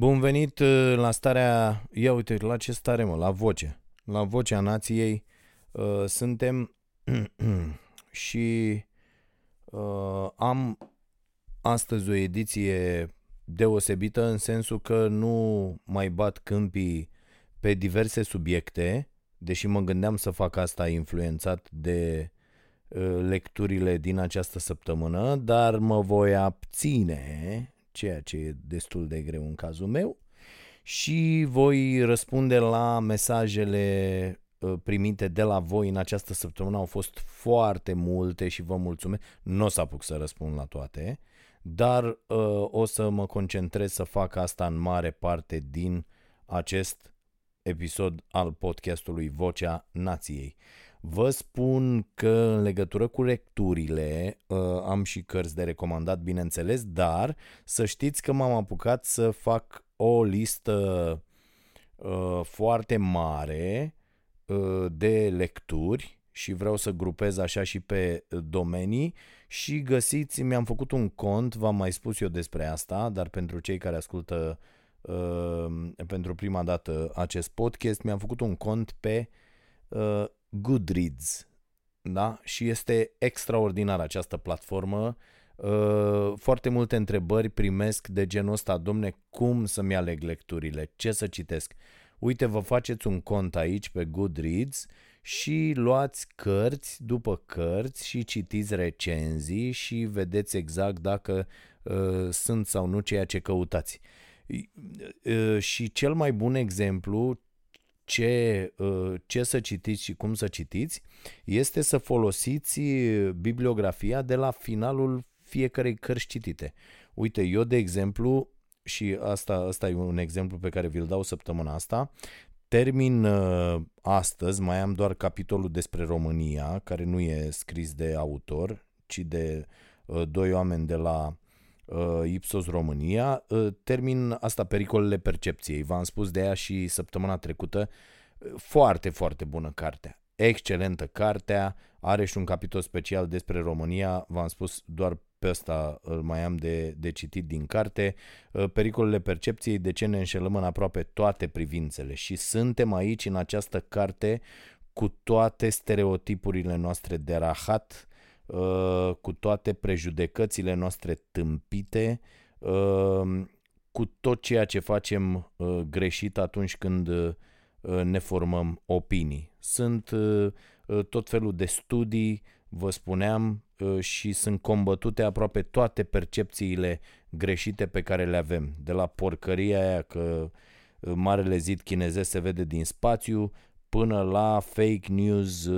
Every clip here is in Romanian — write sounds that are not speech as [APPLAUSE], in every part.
Bun venit uh, la starea, ia uite, la ce stare mă, la voce, la vocea nației. Uh, suntem [CLEARS THROAT] și uh, am astăzi o ediție deosebită în sensul că nu mai bat câmpii pe diverse subiecte, deși mă gândeam să fac asta influențat de uh, lecturile din această săptămână, dar mă voi abține ceea ce e destul de greu în cazul meu, și voi răspunde la mesajele uh, primite de la voi în această săptămână. Au fost foarte multe și vă mulțumesc. Nu o să apuc să răspund la toate, dar uh, o să mă concentrez să fac asta în mare parte din acest episod al podcastului Vocea Nației. Vă spun că în legătură cu lecturile uh, am și cărți de recomandat, bineînțeles, dar să știți că m-am apucat să fac o listă uh, foarte mare uh, de lecturi și vreau să grupez așa și pe domenii și găsiți, mi-am făcut un cont, v-am mai spus eu despre asta, dar pentru cei care ascultă pentru prima dată acest podcast, mi-am făcut un cont pe Goodreads. Da? Și este extraordinar această platformă. Uh, foarte multe întrebări primesc de genul ăsta, domne, cum să-mi aleg lecturile, ce să citesc. Uite, vă faceți un cont aici pe Goodreads și luați cărți după cărți și citiți recenzii și vedeți exact dacă uh, sunt sau nu ceea ce căutați. Uh, și cel mai bun exemplu, ce, uh, ce să citiți și cum să citiți, este să folosiți bibliografia de la finalul fiecarei cărți citite. Uite, eu de exemplu, și asta, asta e un exemplu pe care vi-l dau săptămâna asta, termin uh, astăzi, mai am doar capitolul despre România, care nu e scris de autor, ci de uh, doi oameni de la uh, Ipsos România. Uh, termin asta, pericolele percepției. V-am spus de ea și săptămâna trecută. Uh, foarte, foarte bună cartea. Excelentă cartea. Are și un capitol special despre România. V-am spus doar pe ăsta îl mai am de, de citit din carte. Uh, pericolele percepției, de ce ne înșelăm în aproape toate privințele. Și suntem aici în această carte cu toate stereotipurile noastre de rahat, Uh, cu toate prejudecățile noastre tâmpite, uh, cu tot ceea ce facem uh, greșit atunci când ne formăm opinii. Sunt tot felul de studii, vă spuneam, și sunt combătute aproape toate percepțiile greșite pe care le avem. De la porcăria aia că marele zid chinezesc se vede din spațiu, până la fake news,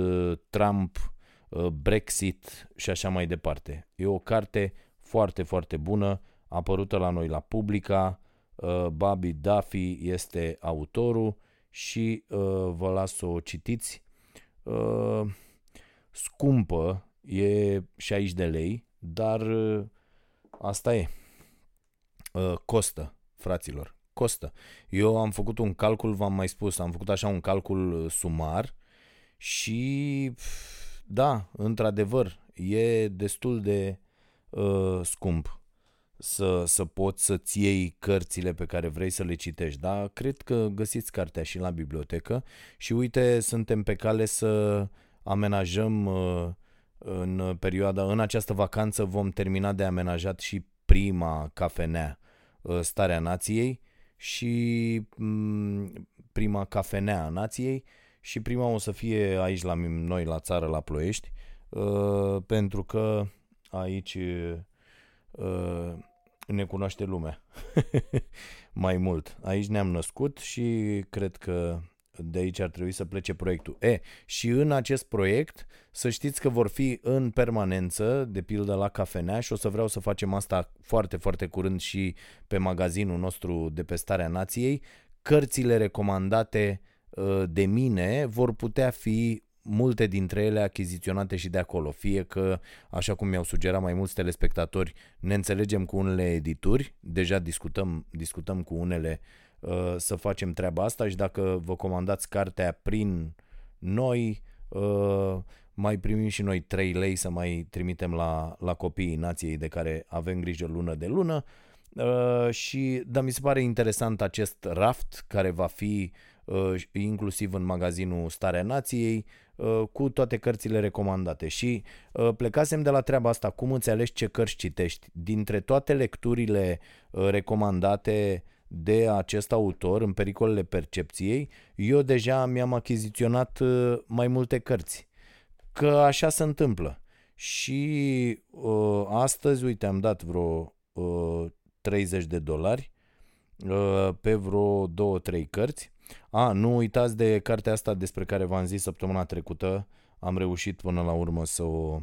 Trump Uh, Brexit și așa mai departe. E o carte foarte, foarte bună, apărută la noi la Publica, uh, Bobby Duffy este autorul și uh, vă las să o citiți. Scumpă, e 60 de lei, dar asta e. Costă, fraților, costă. Eu am făcut un calcul, v-am mai spus, am făcut așa un calcul sumar și da, într-adevăr, e destul de uh, scump să, să poți să-ți iei cărțile pe care vrei să le citești, da? Cred că găsiți cartea și la bibliotecă și uite, suntem pe cale să amenajăm uh, în perioada, în această vacanță vom termina de amenajat și prima cafenea uh, Starea Nației și mm, prima cafenea a Nației și prima o să fie aici la noi la țară, la Ploiești, uh, pentru că aici uh, ne cunoaște lumea [LAUGHS] mai mult. Aici ne-am născut și cred că de aici ar trebui să plece proiectul. E, și în acest proiect să știți că vor fi în permanență, de pildă la cafenea și o să vreau să facem asta foarte, foarte curând și pe magazinul nostru de pe Starea Nației, cărțile recomandate Uh, de mine vor putea fi multe dintre ele achiziționate și de acolo. Fie că, așa cum mi-au sugerat mai mulți telespectatori, ne înțelegem cu unele edituri, deja discutăm, discutăm cu unele uh, să facem treaba asta și dacă vă comandați cartea prin noi, uh, mai primim și noi 3 lei să mai trimitem la, la copiii nației de care avem grijă lună de lună Uh, și, dar mi se pare interesant acest raft care va fi uh, inclusiv în magazinul Starea Nației, uh, cu toate cărțile recomandate. Și uh, plecasem de la treaba asta, cum îți alegi ce cărți citești. Dintre toate lecturile uh, recomandate de acest autor în pericolele percepției, eu deja mi-am achiziționat uh, mai multe cărți. Că așa se întâmplă. Și uh, astăzi, uite, am dat vreo uh, 30 de dolari uh, pe vreo 2-3 cărți. A, nu uitați de cartea asta despre care v-am zis săptămâna trecută. Am reușit până la urmă să o,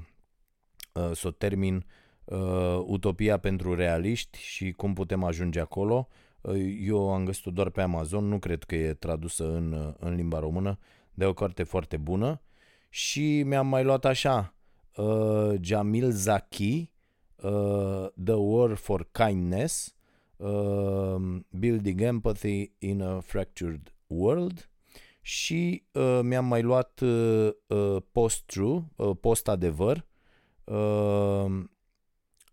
uh, să o termin. Uh, Utopia pentru realiști și cum putem ajunge acolo. Uh, eu am găsit-o doar pe Amazon, nu cred că e tradusă în, uh, în limba română, de o carte foarte bună. Și mi-am mai luat așa, uh, Jamil Zaki, uh, The War for Kindness, uh, Building Empathy in a Fractured World și uh, mi-am mai luat uh, uh, Post-True, uh, Post-Adevăr, uh,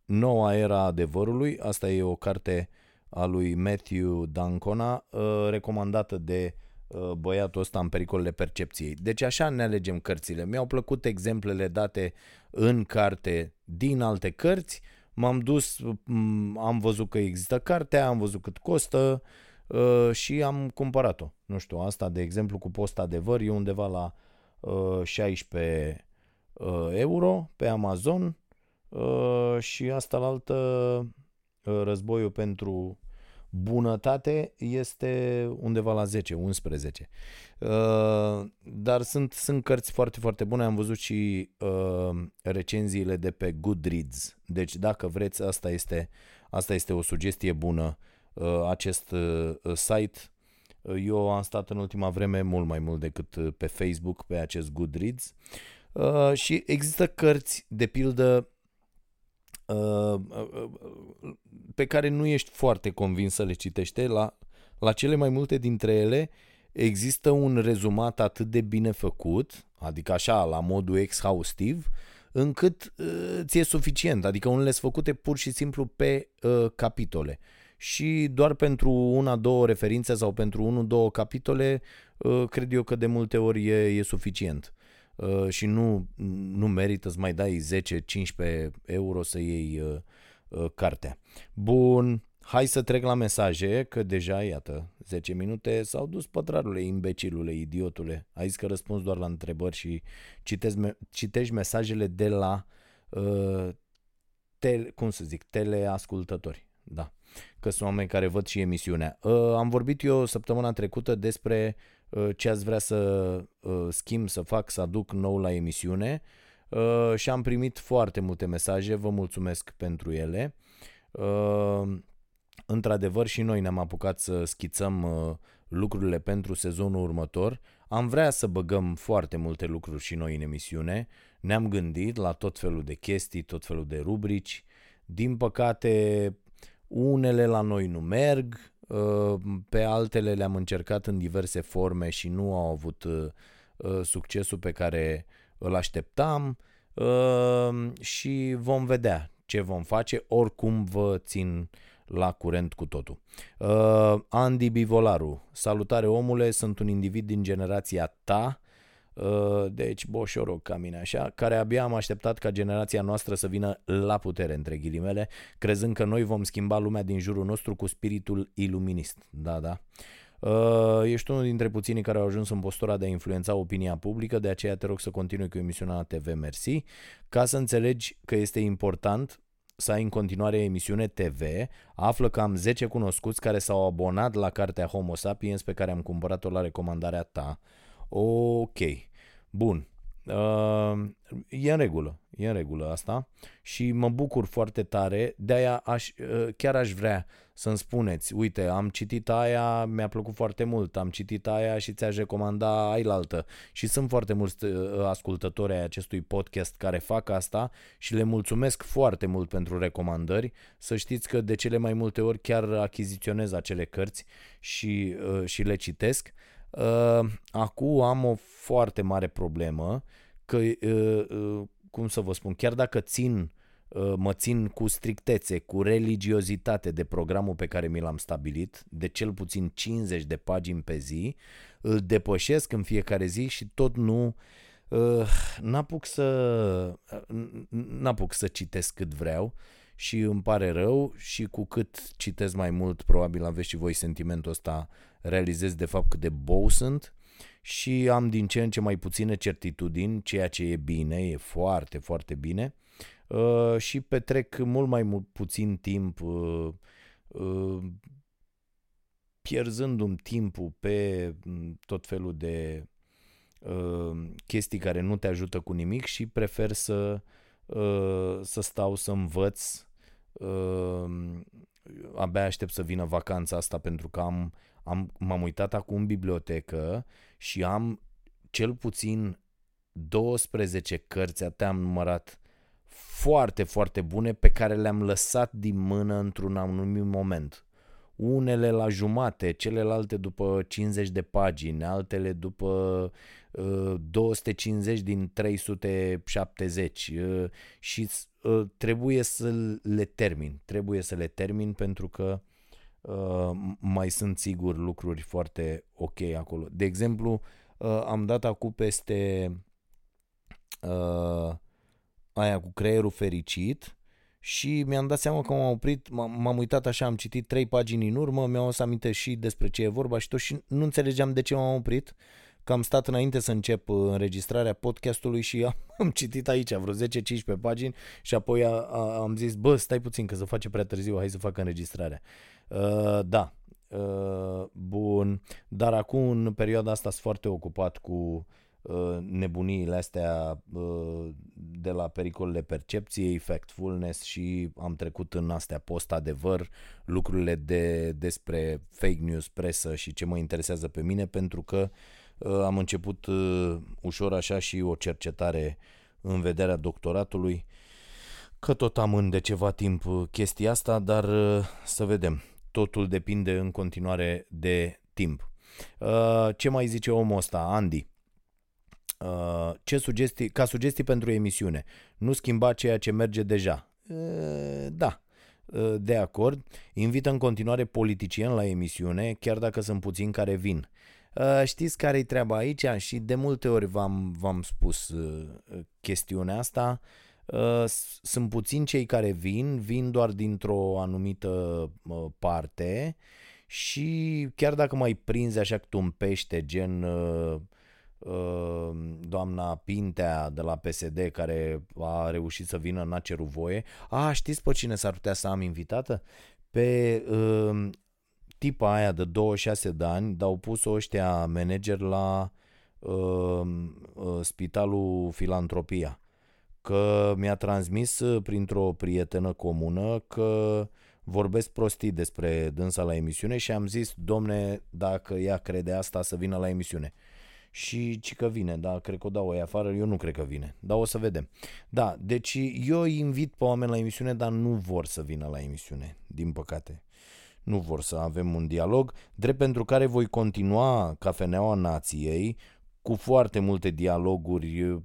Noua era adevărului, asta e o carte a lui Matthew Dancona, uh, recomandată de uh, băiatul ăsta în pericolele percepției. Deci așa ne alegem cărțile. Mi-au plăcut exemplele date în carte din alte cărți, m-am dus, am văzut că există cartea, am văzut cât costă uh, și am cumpărat-o. Nu știu, asta de exemplu cu post adevăr e undeva la 16 euro pe Amazon și asta la altă războiul pentru bunătate este undeva la 10, 11. Uh, dar sunt, sunt cărți foarte, foarte bune. Am văzut și uh, recenziile de pe Goodreads. Deci dacă vreți, asta este, asta este o sugestie bună. Uh, acest uh, site eu am stat în ultima vreme mult mai mult decât pe Facebook, pe acest Goodreads. Uh, și există cărți, de pildă, Uh, uh, pe care nu ești foarte convins să le citește, la, la cele mai multe dintre ele există un rezumat atât de bine făcut, adică așa, la modul exhaustiv, încât uh, ți-e suficient. Adică unele sunt făcute pur și simplu pe uh, capitole. Și doar pentru una, două referințe sau pentru unul, două capitole, uh, cred eu că de multe ori e, e suficient. Uh, și nu, nu merită să mai dai 10-15 euro să iei uh, uh, cartea. Bun, hai să trec la mesaje, că deja, iată, 10 minute s-au dus pătrarule, imbecilule, idiotule. Ai zis că răspuns doar la întrebări și citezi, citești mesajele de la, uh, tele, cum să zic, teleascultători. Da, că sunt oameni care văd și emisiunea. Uh, am vorbit eu săptămâna trecută despre uh, Uh, ce ați vrea să uh, schimb, să fac, să aduc nou la emisiune uh, și am primit foarte multe mesaje, vă mulțumesc pentru ele. Într-adevăr și noi ne-am apucat să schițăm lucrurile pentru sezonul următor. Am vrea să băgăm foarte multe lucruri și noi în emisiune. Ne-am gândit la tot felul de chestii, tot felul de rubrici. Din păcate, unele la noi nu merg, Uh, pe altele le-am încercat în diverse forme și nu au avut uh, uh, succesul pe care îl așteptam. Și vom vedea ce vom face, oricum vă țin la curent cu totul. Andy Bivolaru, salutare omule, sunt un individ din generația ta, Uh, deci boșoroc ca mine așa, care abia am așteptat ca generația noastră să vină la putere, între ghilimele, crezând că noi vom schimba lumea din jurul nostru cu spiritul iluminist. Da, da. Uh, ești unul dintre puținii care au ajuns în postura de a influența opinia publică, de aceea te rog să continui cu emisiunea la TV, mersi. Ca să înțelegi că este important să ai în continuare emisiune TV, află că am 10 cunoscuți care s-au abonat la cartea Homo Sapiens pe care am cumpărat-o la recomandarea ta. Ok. Bun. Uh, e în regulă, e în regulă asta și mă bucur foarte tare, de-aia aș, uh, chiar aș vrea să-mi spuneți, uite, am citit aia, mi-a plăcut foarte mult, am citit aia și ți-aș recomanda ailaltă și sunt foarte mulți uh, ascultători ai acestui podcast care fac asta și le mulțumesc foarte mult pentru recomandări, să știți că de cele mai multe ori chiar achiziționez acele cărți și, uh, și le citesc Uh, acum am o foarte mare problemă că, uh, uh, cum să vă spun, chiar dacă țin uh, mă țin cu strictețe, cu religiozitate de programul pe care mi l-am stabilit, de cel puțin 50 de pagini pe zi, îl depășesc în fiecare zi și tot nu uh, n-apuc să n-apuc să citesc cât vreau și îmi pare rău și cu cât citesc mai mult, probabil aveți și voi sentimentul ăsta, realizez de fapt cât de bou sunt și am din ce în ce mai puține certitudini, ceea ce e bine, e foarte, foarte bine uh, și petrec mult mai mult, puțin timp uh, uh, pierzându-mi timpul pe mm, tot felul de uh, chestii care nu te ajută cu nimic și prefer să, uh, să stau să învăț uh, abia aștept să vină vacanța asta pentru că am, am, m-am uitat acum în bibliotecă și am cel puțin 12 cărți, atât am numărat, foarte, foarte bune pe care le-am lăsat din mână într-un anumit moment. Unele la jumate, celelalte după 50 de pagini, altele după uh, 250 din 370 uh, și uh, trebuie să le termin. Trebuie să le termin pentru că uh, mai sunt sigur lucruri foarte ok acolo. De exemplu, uh, am dat acum peste uh, aia cu creierul fericit și mi-am dat seama că m-am oprit, m-am uitat așa, am citit trei pagini în urmă, mi-am să aminte și despre ce e vorba și tot și nu înțelegeam de ce m-am oprit, că am stat înainte să încep uh, înregistrarea podcastului și [LAUGHS] am, am citit aici vreo 10-15 pagini și apoi a, a, am zis, bă, stai puțin că se face prea târziu, hai să fac înregistrarea. Uh, da, uh, bun, dar acum în perioada asta sunt foarte ocupat cu Uh, nebuniile astea uh, de la pericolele percepției, factfulness și am trecut în astea post-adevăr, lucrurile de, despre fake news, presă și ce mă interesează pe mine pentru că uh, am început ușor așa și o cercetare în vederea doctoratului că tot am de ceva timp chestia asta, dar să vedem. Totul depinde în continuare de timp. Ce mai zice omul ăsta, Andy? Uh, ce sugestii, ca sugestii pentru emisiune. Nu schimba ceea ce merge deja. Uh, da, uh, de acord. Invită în continuare politicieni la emisiune, chiar dacă sunt puțini care vin. Știți care e treaba aici? Și de multe ori v-am, v-am spus chestiunea asta. Sunt puțini cei care vin, vin doar dintr-o anumită parte și chiar dacă mai prinzi așa cât un pește, gen Ehm, doamna Pintea de la PSD care a reușit să vină, n-a cerut voie. A, știți pe cine s-ar putea să am invitată? Pe uh, tipa aia de 26 de ani, dar au pus-o ăștia manager la uh, uh, Spitalul Filantropia. Că mi-a transmis printr-o prietenă comună că vorbesc prostii despre dânsa la emisiune și am zis, domne, dacă ea crede asta, să vină la emisiune și ci că vine, da, cred că o dau o afară, eu nu cred că vine, dar o să vedem. Da, deci eu invit pe oameni la emisiune, dar nu vor să vină la emisiune, din păcate. Nu vor să avem un dialog, drept pentru care voi continua Cafeneaua Nației cu foarte multe dialoguri,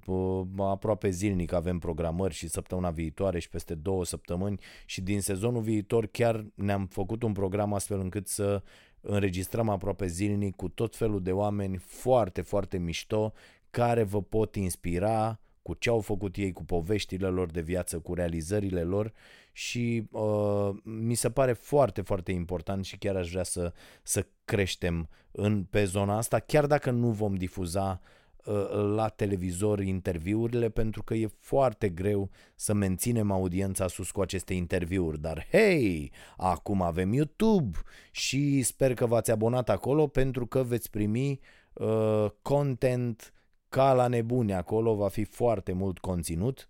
aproape zilnic avem programări și săptămâna viitoare și peste două săptămâni și din sezonul viitor chiar ne-am făcut un program astfel încât să înregistrăm aproape zilnic cu tot felul de oameni foarte, foarte mișto care vă pot inspira cu ce au făcut ei, cu poveștile lor de viață, cu realizările lor și uh, mi se pare foarte, foarte important și chiar aș vrea să, să creștem în, pe zona asta, chiar dacă nu vom difuza Uh, la televizor interviurile pentru că e foarte greu să menținem audiența sus cu aceste interviuri. Dar hei, acum avem YouTube și sper că v-ați abonat acolo pentru că veți primi uh, content ca la nebune acolo, va fi foarte mult conținut.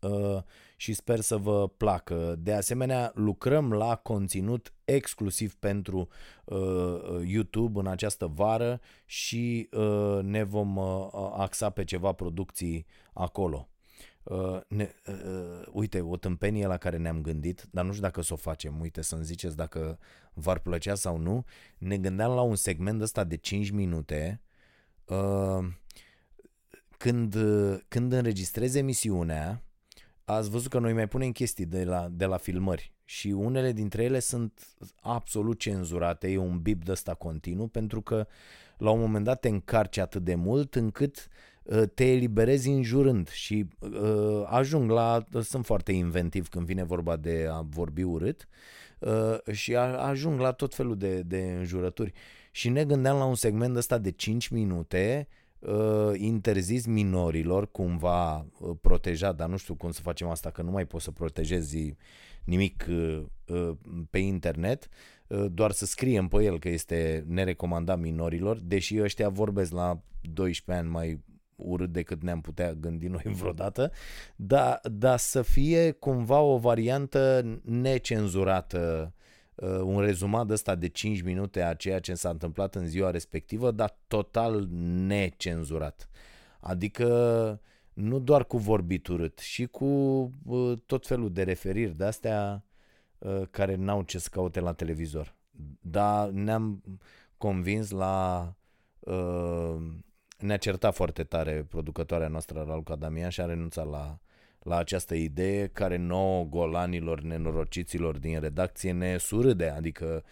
Uh, și sper să vă placă. De asemenea, lucrăm la conținut exclusiv pentru uh, YouTube în această vară și uh, ne vom uh, axa pe ceva producții acolo. Uh, ne, uh, uite, o tâmpenie la care ne-am gândit, dar nu știu dacă să o facem, uite să-mi ziceți dacă v-ar plăcea sau nu, ne gândeam la un segment ăsta de 5 minute uh, când, când înregistrezi emisiunea, ați văzut că noi mai punem chestii de la, de la filmări și unele dintre ele sunt absolut cenzurate, e un bip de ăsta continuu, pentru că la un moment dat te încarci atât de mult încât uh, te eliberezi înjurând și uh, ajung la, sunt foarte inventiv când vine vorba de a vorbi urât uh, și a, ajung la tot felul de, de înjurături. Și ne gândeam la un segment ăsta de 5 minute uh, interzis minorilor, cumva uh, protejat, dar nu știu cum să facem asta, că nu mai poți să protejezi nimic uh, uh, pe internet, uh, doar să scriem pe el că este nerecomandat minorilor, deși ăștia vorbesc la 12 ani mai urât decât ne-am putea gândi noi [LAUGHS] vreodată, dar, dar să fie cumva o variantă necenzurată uh, un rezumat ăsta de 5 minute a ceea ce s-a întâmplat în ziua respectivă, dar total necenzurat. Adică nu doar cu vorbit urât, și cu uh, tot felul de referiri de astea uh, care n-au ce să caute la televizor. Dar ne-am convins la... Uh, ne-a certat foarte tare producătoarea noastră, Raluca Damian, și a renunțat la, la această idee care nouă golanilor nenorociților din redacție ne surâde, adică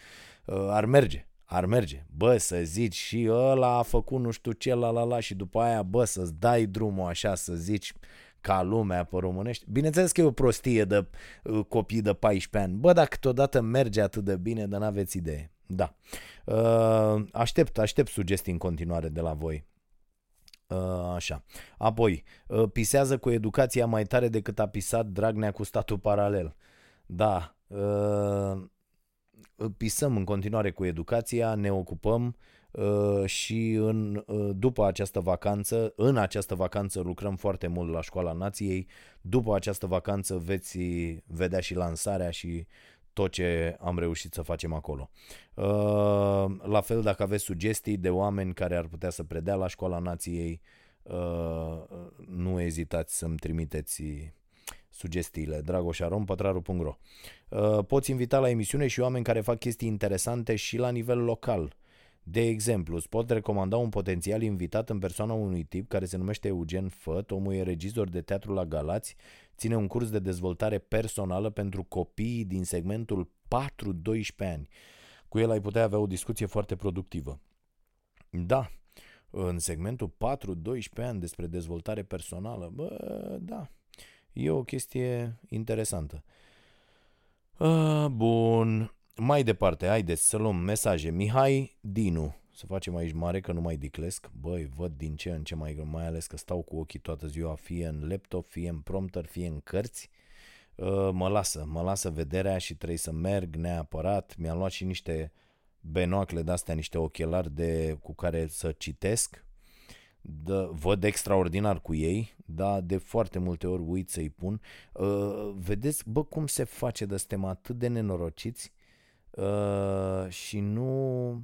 uh, ar merge ar merge. Bă, să zici și ăla a făcut nu știu ce, la la la și după aia, bă, să-ți dai drumul așa, să zici ca lumea pe românești. Bineînțeles că e o prostie de uh, copii de 14 ani. Bă, dacă câteodată merge atât de bine, dar n-aveți idee. Da. Uh, aștept, aștept sugestii în continuare de la voi. Uh, așa. Apoi, uh, pisează cu educația mai tare decât a pisat Dragnea cu statul paralel. Da, uh, pisăm în continuare cu educația, ne ocupăm uh, și în, uh, după această vacanță, în această vacanță lucrăm foarte mult la Școala Nației, după această vacanță veți vedea și lansarea și tot ce am reușit să facem acolo. Uh, la fel, dacă aveți sugestii de oameni care ar putea să predea la Școala Nației, nu ezitați să-mi trimiteți sugestiile. dragoșarompătraru.ro uh, Poți invita la emisiune și oameni care fac chestii interesante și la nivel local. De exemplu, îți pot recomanda un potențial invitat în persoana unui tip care se numește Eugen Făt, omul e regizor de teatru la Galați, ține un curs de dezvoltare personală pentru copii din segmentul 4-12 ani. Cu el ai putea avea o discuție foarte productivă. Da, în segmentul 4-12 ani despre dezvoltare personală, bă, da, E o chestie interesantă. Uh, bun. Mai departe, haideți să luăm mesaje. Mihai Dinu. Să facem aici mare că nu mai diclesc. Băi, văd din ce în ce mai mai ales că stau cu ochii toată ziua, fie în laptop, fie în prompter, fie în cărți. Uh, mă lasă, mă lasă vederea și trebuie să merg neapărat. Mi-am luat și niște benoacle de-astea, niște ochelari de, cu care să citesc dă, văd extraordinar cu ei, dar de foarte multe ori uit să-i pun. Uh, vedeți, bă, cum se face de suntem atât de nenorociți uh, și nu...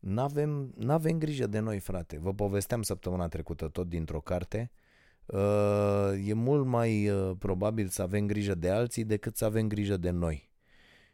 N-avem, n-avem grijă de noi, frate. Vă povesteam săptămâna trecută tot dintr-o carte. Uh, e mult mai uh, probabil să avem grijă de alții decât să avem grijă de noi.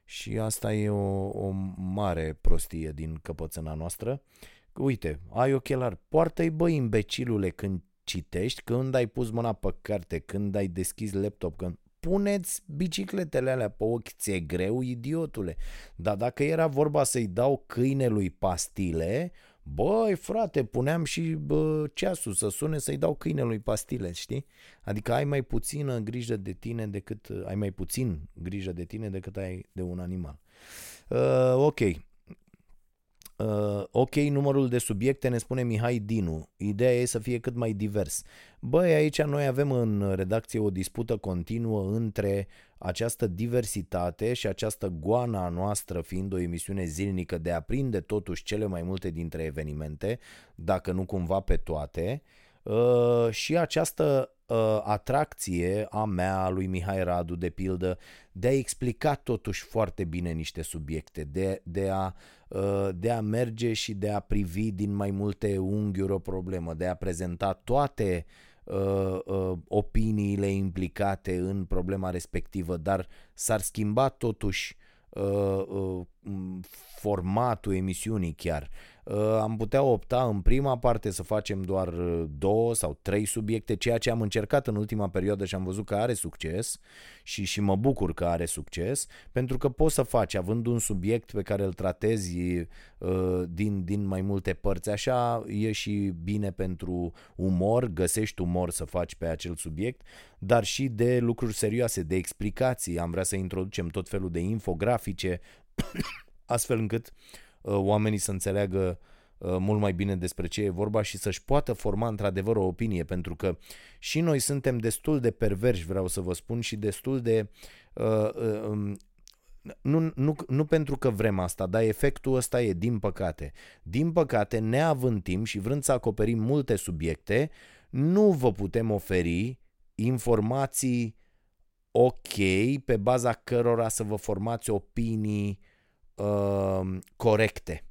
Și asta e o, o mare prostie din căpățâna noastră. Uh, uite, ai ochelari, poartă-i băi imbecilule când citești, când ai pus mâna pe carte, când ai deschis laptop, când puneți bicicletele alea pe ochi, ți-e greu, idiotule. Dar dacă era vorba să-i dau câinelui pastile, băi, frate, puneam și bă, ceasul să sune să-i dau câinelui pastile, știi? Adică ai mai puțină grijă de tine decât, ai mai puțin grijă de tine decât ai de un animal. Uh, ok, Uh, ok, numărul de subiecte ne spune Mihai Dinu. Ideea e să fie cât mai divers. Băi, aici noi avem în redacție o dispută continuă între această diversitate și această goana noastră fiind o emisiune zilnică de a prinde totuși cele mai multe dintre evenimente, dacă nu cumva pe toate, uh, și această uh, atracție a mea, a lui Mihai Radu, de pildă, de a explica totuși foarte bine niște subiecte, de, de, a, uh, de a merge și de a privi din mai multe unghiuri o problemă, de a prezenta toate uh, uh, opiniile implicate în problema respectivă, dar s-ar schimba totuși uh, uh, formatul emisiunii chiar. Uh, am putea opta în prima parte să facem doar uh, două sau trei subiecte, ceea ce am încercat în ultima perioadă și am văzut că are succes și, și mă bucur că are succes, pentru că poți să faci, având un subiect pe care îl tratezi uh, din, din mai multe părți, așa e și bine pentru umor, găsești umor să faci pe acel subiect, dar și de lucruri serioase, de explicații. Am vrea să introducem tot felul de infografice, astfel încât uh, oamenii să înțeleagă uh, mult mai bine despre ce e vorba și să-și poată forma într-adevăr o opinie, pentru că și noi suntem destul de perverși, vreau să vă spun, și destul de... Uh, uh, um, nu, nu, nu pentru că vrem asta, dar efectul ăsta e din păcate. Din păcate, neavând timp și vrând să acoperim multe subiecte, nu vă putem oferi informații ok pe baza cărora să vă formați opinii uh, corecte.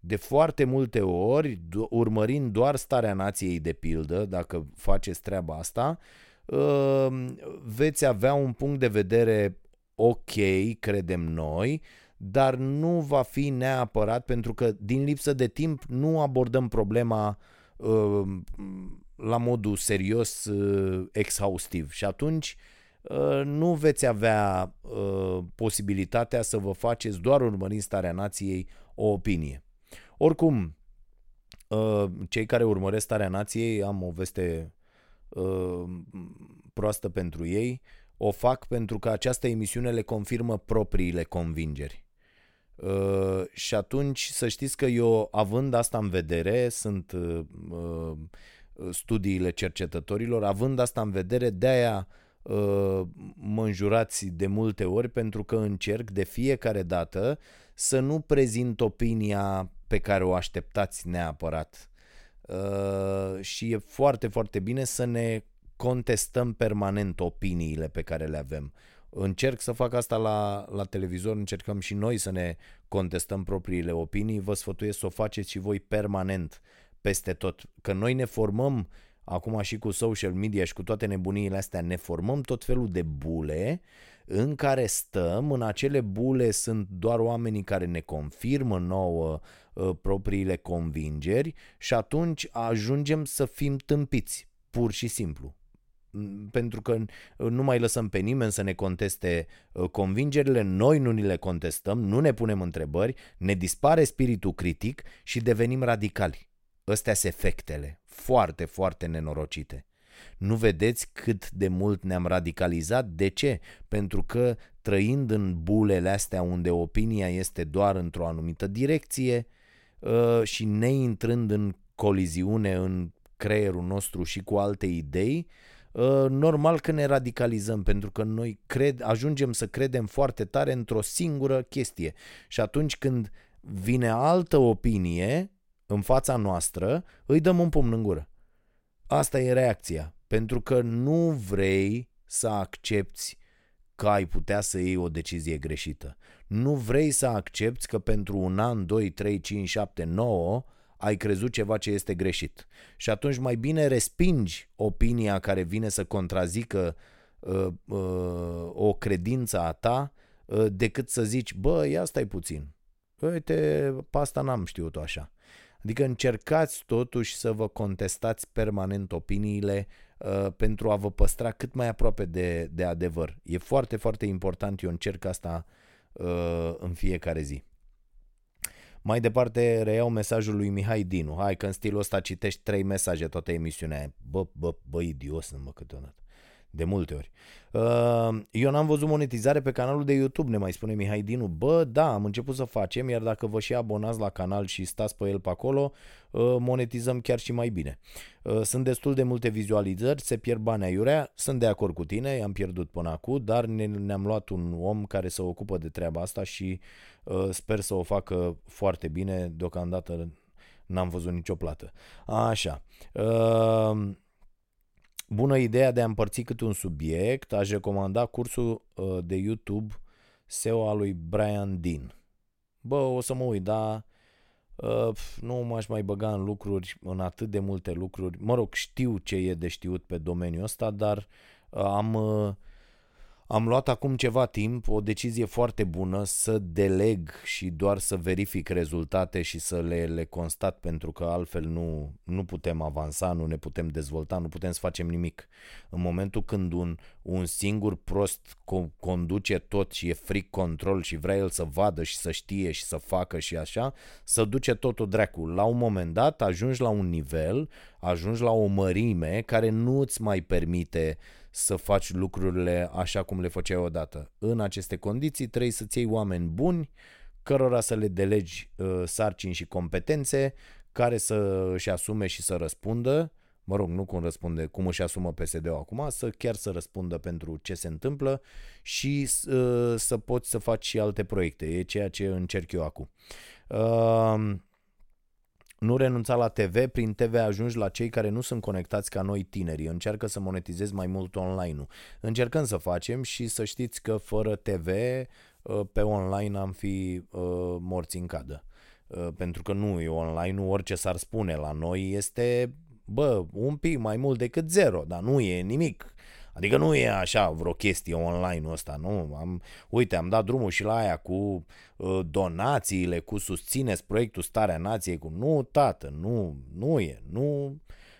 De foarte multe ori, urmărind doar starea nației de pildă, dacă faceți treaba asta, uh, veți avea un punct de vedere ok, credem noi, dar nu va fi neapărat pentru că din lipsă de timp nu abordăm problema uh, la modul serios uh, exhaustiv și atunci uh, nu veți avea uh, posibilitatea să vă faceți doar urmărind starea nației o opinie. Oricum, cei care urmăresc starea nației, am o veste proastă pentru ei, o fac pentru că această emisiune le confirmă propriile convingeri. Uh, și atunci să știți că eu, având asta în vedere, sunt uh, studiile cercetătorilor, având asta în vedere, de-aia uh, mă înjurați de multe ori pentru că încerc de fiecare dată să nu prezint opinia pe care o așteptați neapărat. Uh, și e foarte, foarte bine să ne contestăm permanent opiniile pe care le avem. Încerc să fac asta la, la televizor, încercăm și noi să ne contestăm propriile opinii, vă sfătuiesc să o faceți și voi permanent peste tot. Că noi ne formăm, acum și cu social media și cu toate nebuniile astea, ne formăm tot felul de bule în care stăm, în acele bule sunt doar oamenii care ne confirmă nouă uh, propriile convingeri și atunci ajungem să fim tâmpiți, pur și simplu pentru că nu mai lăsăm pe nimeni să ne conteste uh, convingerile, noi nu ni le contestăm, nu ne punem întrebări, ne dispare spiritul critic și devenim radicali. Ăstea sunt efectele, foarte, foarte nenorocite. Nu vedeți cât de mult ne-am radicalizat? De ce? Pentru că trăind în bulele astea unde opinia este doar într-o anumită direcție uh, și neintrând în coliziune în creierul nostru și cu alte idei, uh, normal că ne radicalizăm pentru că noi cred, ajungem să credem foarte tare într-o singură chestie. Și atunci când vine altă opinie, în fața noastră, îi dăm un pumn în gură. Asta e reacția, pentru că nu vrei să accepti că ai putea să iei o decizie greșită. Nu vrei să accepti că pentru un an, 2, 3, 5, 7, 9 ai crezut ceva ce este greșit. Și atunci mai bine respingi opinia care vine să contrazică uh, uh, o credință a ta uh, decât să zici, bă, ia stai puțin. Uite, pe asta n-am știut-o așa. Adică încercați totuși să vă contestați permanent opiniile uh, pentru a vă păstra cât mai aproape de, de adevăr. E foarte, foarte important, eu încerc asta uh, în fiecare zi. Mai departe reiau mesajul lui Mihai Dinu. Hai că în stilul ăsta citești trei mesaje toată emisiunea. Bă, bă, bă, idios mă câteodată. De multe ori. Uh, eu n-am văzut monetizare pe canalul de YouTube, ne mai spune Mihai Dinu. Bă, da, am început să facem, iar dacă vă și abonați la canal și stați pe el pe acolo, uh, monetizăm chiar și mai bine. Uh, sunt destul de multe vizualizări, se pierd bani aiurea, sunt de acord cu tine, i-am pierdut până acum, dar ne, ne-am luat un om care se ocupă de treaba asta și sper să o facă foarte bine, deocamdată n-am văzut nicio plată. Așa. Uh, Bună ideea de a împărți cât un subiect, aș recomanda cursul uh, de YouTube SEO al lui Brian Dean. Bă, o să mă uit, dar uh, nu m-aș mai băga în lucruri, în atât de multe lucruri. Mă rog, știu ce e de știut pe domeniul ăsta, dar uh, am, uh, Am luat acum ceva timp o decizie foarte bună să deleg și doar să verific rezultate și să le, le constat pentru că altfel nu, nu putem avansa, nu ne putem dezvolta, nu putem să facem nimic. În momentul când un, un singur prost co- conduce tot și e fric control și vrea el să vadă și să știe și să facă și așa, să duce totul dracu. La un moment dat ajungi la un nivel, ajungi la o mărime care nu îți mai permite să faci lucrurile așa cum le făceai odată. În aceste condiții trebuie să-ți iei oameni buni, cărora să le delegi uh, sarcini și competențe, care să își asume și să răspundă, mă rog, nu cum răspunde, cum își asumă PSD-ul acum, să chiar să răspundă pentru ce se întâmplă și uh, să poți să faci și alte proiecte. E ceea ce încerc eu acum. Uh, nu renunța la TV, prin TV ajungi la cei care nu sunt conectați ca noi tinerii. Încearcă să monetizezi mai mult online-ul. Încercăm să facem și să știți că fără TV uh, pe online am fi uh, morți în cadă. Uh, pentru că nu e online, nu orice s-ar spune la noi este, bă, un pic mai mult decât zero, dar nu e nimic. Adică nu e așa vreo chestie online ăsta, nu? Am, uite, am dat drumul și la aia cu uh, donațiile, cu susțineți proiectul Starea Nației, cu nu, tată, nu, nu e, nu,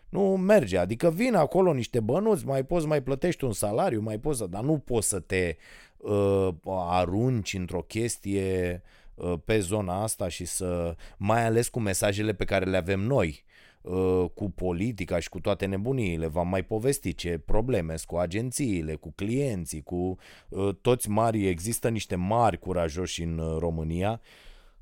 nu merge. Adică vin acolo niște bănuți, mai poți mai plătești un salariu, mai poți să, dar nu poți să te uh, arunci într-o chestie uh, pe zona asta și să, mai ales cu mesajele pe care le avem noi Uh, cu politica și cu toate nebuniile. V-am mai povestit ce probleme cu agențiile, cu clienții, cu uh, toți mari. Există niște mari curajoși în uh, România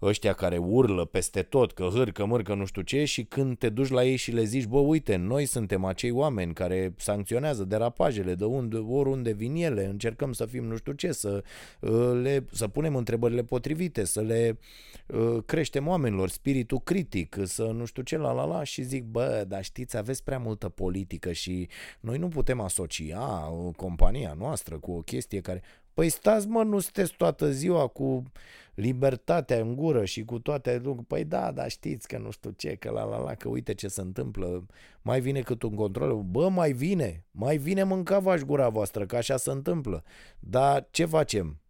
ăștia care urlă peste tot, că hârcă, mârcă, nu știu ce, și când te duci la ei și le zici, bă, uite, noi suntem acei oameni care sancționează derapajele de unde, oriunde vin ele, încercăm să fim nu știu ce, să, uh, le, să punem întrebările potrivite, să le uh, creștem oamenilor spiritul critic, să nu știu ce, la la la, și zic, bă, dar știți, aveți prea multă politică și noi nu putem asocia uh, compania noastră cu o chestie care... Păi stați mă, nu sunteți toată ziua cu libertatea în gură și cu toate lucrurile. Păi da, dar știți că nu știu ce, că la la la, că uite ce se întâmplă. Mai vine cât un control. Bă, mai vine, mai vine mânca gura voastră, că așa se întâmplă. Dar ce facem?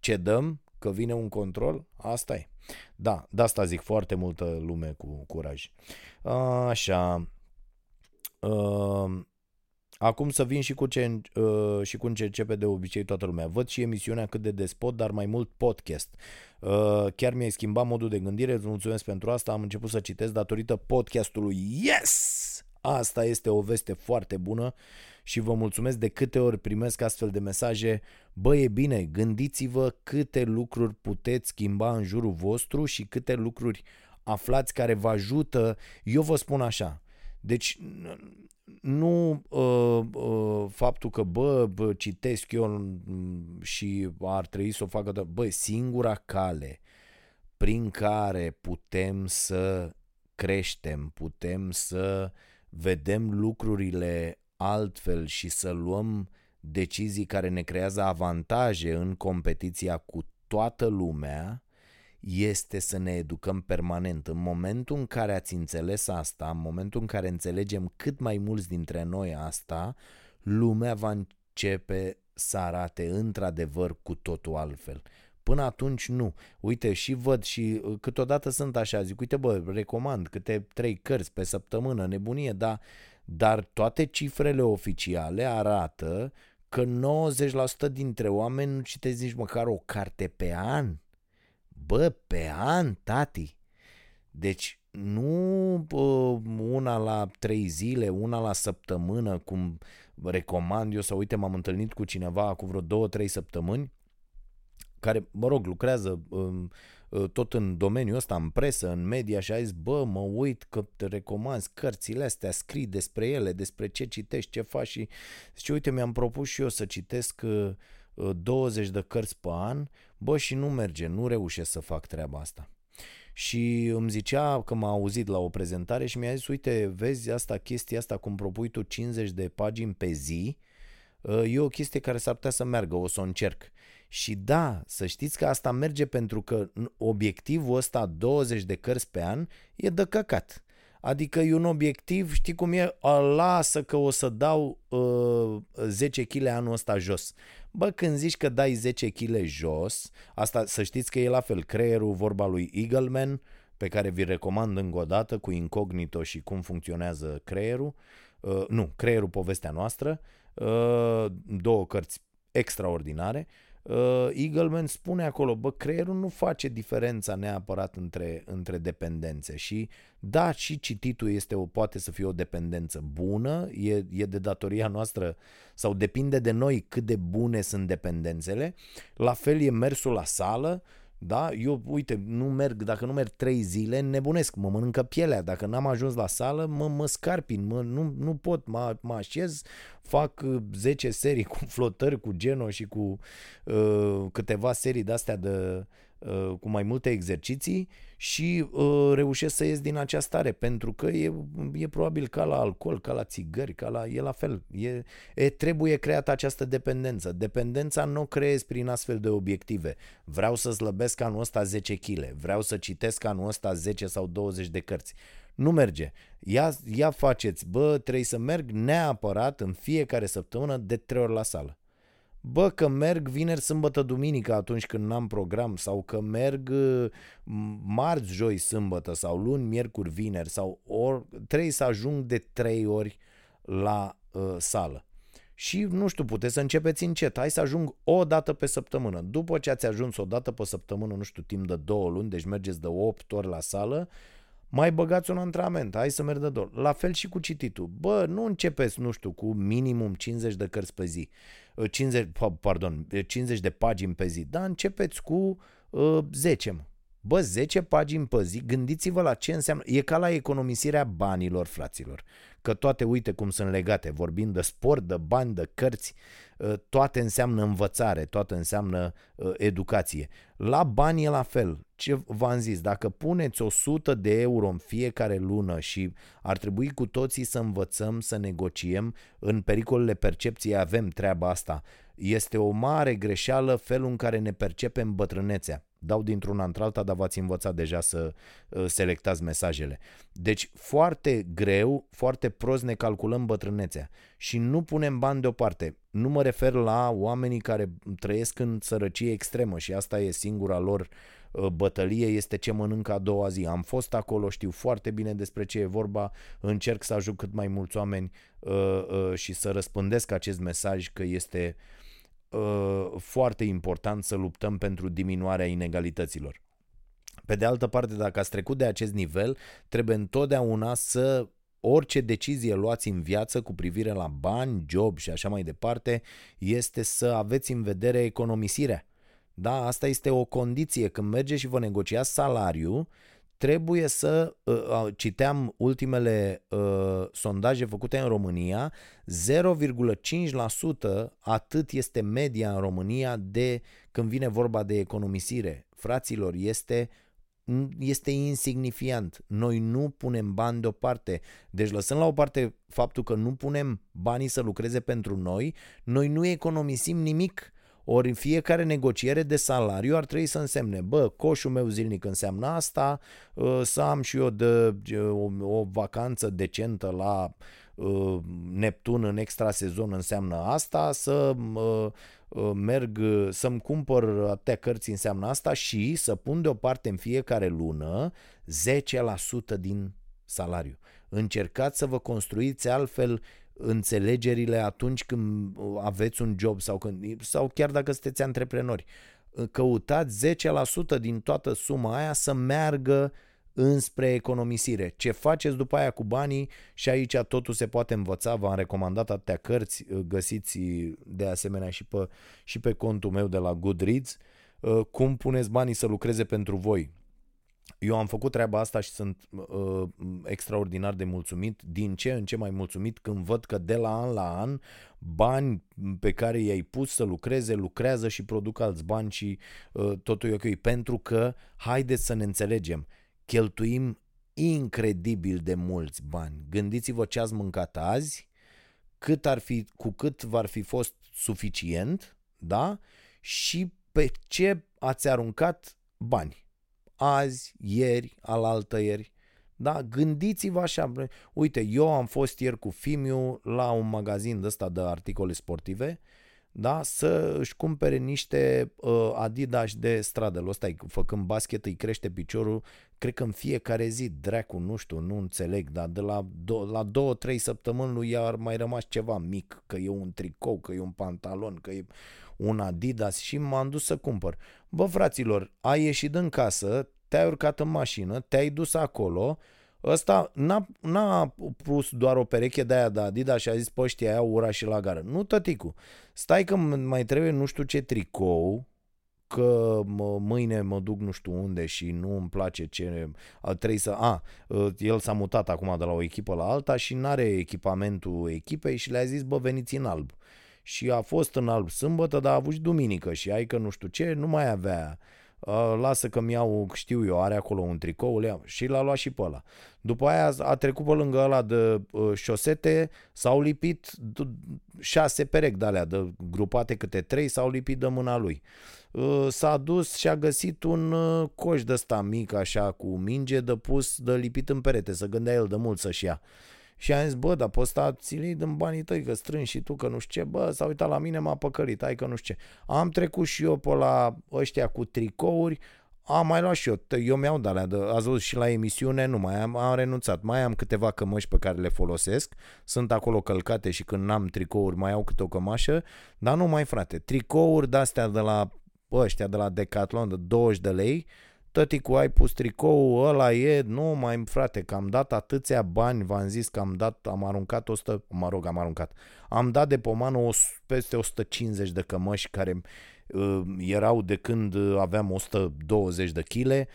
Ce dăm? Că vine un control? Asta e. Da, de asta zic foarte multă lume cu curaj. Așa. Uh, Acum să vin și cu, ce, uh, și cu ce începe de obicei toată lumea. Văd și emisiunea cât de despot, dar mai mult podcast. Uh, chiar mi-ai schimbat modul de gândire, îți mulțumesc pentru asta. Am început să citesc datorită podcastului. Yes! Asta este o veste foarte bună și vă mulțumesc de câte ori primesc astfel de mesaje. Bă, e bine, gândiți-vă câte lucruri puteți schimba în jurul vostru și câte lucruri aflați care vă ajută. Eu vă spun așa, deci nu uh, uh, faptul că, bă, bă, citesc eu și ar trebui să o facă, de, bă, singura cale prin care putem să creștem, putem să vedem lucrurile altfel și să luăm decizii care ne creează avantaje în competiția cu toată lumea, este să ne educăm permanent. În momentul în care ați înțeles asta, în momentul în care înțelegem cât mai mulți dintre noi asta, lumea va începe să arate într-adevăr cu totul altfel. Până atunci nu. Uite, și văd și uh, câteodată sunt așa, zic, uite bă, recomand câte trei cărți pe săptămână, nebunie, dar, dar toate cifrele oficiale arată că 90% dintre oameni nu citesc nici măcar o carte pe an. Bă, pe an, tati. Deci nu bă, una la trei zile, una la săptămână, cum recomand eu, sau uite, m-am întâlnit cu cineva cu vreo două, trei săptămâni, care, mă rog, lucrează um, uh, tot în domeniul ăsta, în presă, în media și a zis, bă, mă uit că te recomand cărțile astea, scrii despre ele, despre ce citești, ce faci și zice, uite, mi-am propus și eu să citesc uh, 20 de cărți pe an, bă, și nu merge, nu reușesc să fac treaba asta. Și îmi zicea că m-a auzit la o prezentare și mi-a zis, uite, vezi asta, chestia asta, cum propui tu 50 de pagini pe zi, e o chestie care s-ar putea să meargă, o să o încerc. Și da, să știți că asta merge pentru că obiectivul ăsta, 20 de cărți pe an, e de căcat. Adică e un obiectiv, știi cum e, lasă că o să dau uh, 10 kg anul ăsta jos. Bă, când zici că dai 10 kg jos, asta să știți că e la fel creierul, vorba lui Eagleman, pe care vi recomand încă o dată cu incognito și cum funcționează creierul. Uh, nu, creierul, povestea noastră. Uh, două cărți extraordinare. Uh, Eagleman spune acolo, bă, creierul nu face diferența neapărat între, între dependențe și da, și cititul este o, poate să fie o dependență bună, e, e de datoria noastră sau depinde de noi cât de bune sunt dependențele, la fel e mersul la sală, da? Eu, uite, nu merg, dacă nu merg trei zile, nebunesc, mă mănâncă pielea. Dacă n-am ajuns la sală, mă, mă scarpin, mă, nu, nu pot, mă, mă așez, fac 10 uh, serii [LAUGHS] cu flotări, cu geno și cu uh, câteva serii de-astea de, uh, cu mai multe exerciții și uh, reușesc să ies din acea stare, pentru că e, e probabil ca la alcool, ca la țigări, ca la, e la fel. E, e, trebuie creată această dependență. Dependența nu o creezi prin astfel de obiective. Vreau să slăbesc anul ăsta 10 kg, vreau să citesc anul ăsta 10 sau 20 de cărți. Nu merge. Ia, ia faceți, bă, trebuie să merg neapărat în fiecare săptămână de 3 ori la sală bă, că merg vineri, sâmbătă, duminică atunci când n-am program sau că merg uh, marți, joi, sâmbătă sau luni, miercuri, vineri sau ori, trebuie să ajung de trei ori la uh, sală. Și, nu știu, puteți să începeți încet. Hai să ajung o dată pe săptămână. După ce ați ajuns o dată pe săptămână, nu știu, timp de două luni, deci mergeți de 8 ori la sală, mai băgați un antrenament, hai să merg de două. La fel și cu cititul. Bă, nu începeți, nu știu, cu minimum 50 de cărți pe zi. 50, pardon, 50 de pagini pe zi, dar începeți cu uh, 10. Mă. Bă, 10 pagini pe zi, gândiți-vă la ce înseamnă. E ca la economisirea banilor, fraților. Că toate, uite cum sunt legate. Vorbim de sport, de bani, de cărți, toate înseamnă învățare, toate înseamnă educație. La bani e la fel. Ce v-am zis, dacă puneți 100 de euro în fiecare lună și ar trebui cu toții să învățăm, să negociem, în pericolele percepției avem treaba asta. Este o mare greșeală felul în care ne percepem bătrânețea dau dintr-una într-alta, dar v-ați învățat deja să uh, selectați mesajele. Deci foarte greu, foarte prost ne calculăm bătrânețea și nu punem bani deoparte. Nu mă refer la oamenii care trăiesc în sărăcie extremă și asta e singura lor uh, bătălie, este ce mănâncă a doua zi. Am fost acolo, știu foarte bine despre ce e vorba, încerc să ajut cât mai mulți oameni uh, uh, și să răspândesc acest mesaj că este uh, Uh, foarte important să luptăm pentru diminuarea inegalităților. Pe de altă parte, dacă ați trecut de acest nivel, trebuie întotdeauna să orice decizie luați în viață cu privire la bani, job și așa mai departe, este să aveți în vedere economisirea. Da, asta este o condiție. Când mergeți și vă negociați salariu, trebuie să uh, uh, citeam ultimele uh, sondaje făcute în România, 0,5% atât este media în România de când vine vorba de economisire. Fraților, este este insignifiant. Noi nu punem bani deoparte. Deci lăsând la o parte faptul că nu punem banii să lucreze pentru noi, noi nu economisim nimic. Ori în fiecare negociere de salariu ar trebui să însemne, bă, coșul meu zilnic înseamnă asta, ă, să am și eu de, o, o vacanță decentă la ă, Neptun în extra sezon înseamnă asta, să ă, merg să-mi cumpăr atâtea cărți înseamnă asta și să pun deoparte în fiecare lună 10% din salariu. Încercați să vă construiți altfel înțelegerile atunci când aveți un job sau, când, sau chiar dacă sunteți antreprenori. Căutați 10% din toată suma aia să meargă înspre economisire. Ce faceți după aia cu banii și aici totul se poate învăța, v-am recomandat atâtea cărți, găsiți de asemenea și pe, și pe contul meu de la Goodreads, cum puneți banii să lucreze pentru voi eu am făcut treaba asta și sunt uh, extraordinar de mulțumit, din ce în ce mai mulțumit când văd că de la an la an bani pe care i-ai pus să lucreze, lucrează și produc alți bani și uh, totul e ok. Pentru că, haideți să ne înțelegem, cheltuim incredibil de mulți bani. Gândiți-vă ce ați mâncat azi, cât ar fi, cu cât v-ar fi fost suficient, da? Și pe ce ați aruncat bani azi, ieri, alaltă ieri. Da? Gândiți-vă așa. Uite, eu am fost ieri cu Fimiu la un magazin de ăsta de articole sportive. da, să își cumpere niște uh, Adidas de stradă. Ăsta, făcând basket, îi crește piciorul, cred că în fiecare zi, dracu, nu știu, nu înțeleg, dar de la, do- la două, trei săptămâni lui ar mai rămas ceva mic, că e un tricou, că e un pantalon, că e un Adidas și m-am dus să cumpăr. Bă, fraților, ai ieșit în casă, te-ai urcat în mașină, te-ai dus acolo, ăsta n-a, n-a pus doar o pereche de aia de Adidas și a zis, păi ăștia aia ura și la gară. Nu, tăticu, stai că mai trebuie nu știu ce tricou, că mă, mâine mă duc nu știu unde și nu îmi place ce trebuie să... A, el s-a mutat acum de la o echipă la alta și n-are echipamentul echipei și le-a zis, bă, veniți în alb. Și a fost în alb sâmbătă, dar a avut și duminică și ai că nu știu ce, nu mai avea Uh, lasă că-mi iau, știu eu, are acolo un tricou, le iau. și l-a luat și pe ăla. După aia a trecut pe lângă ăla de uh, șosete, s-au lipit șase perechi de alea, de grupate câte trei, s-au lipit de mâna lui. Uh, s-a dus și a găsit un uh, coș de ăsta mic, așa, cu minge de pus, de lipit în perete, să gândea el de mult să-și ia. Și am zis, bă, dar pe ăsta ți din banii tăi, că strângi și tu, că nu știu ce, bă, s-a uitat la mine, m-a păcălit, hai că nu știu ce. Am trecut și eu pe la ăștia cu tricouri, am mai luat și eu, eu mi-au de alea, de, ați văzut și la emisiune, nu mai am, am renunțat. Mai am câteva cămăși pe care le folosesc, sunt acolo călcate și când n-am tricouri mai au câte o cămașă, dar nu mai frate, tricouri de-astea de la ăștia de la Decathlon de 20 de lei, cu ai pus tricou, ăla e, nu mai frate, că am dat atâția bani, v-am zis că am dat, am aruncat 100, mă rog, am aruncat, am dat de pomană o, peste 150 de cămăși care uh, erau de când aveam 120 de chile,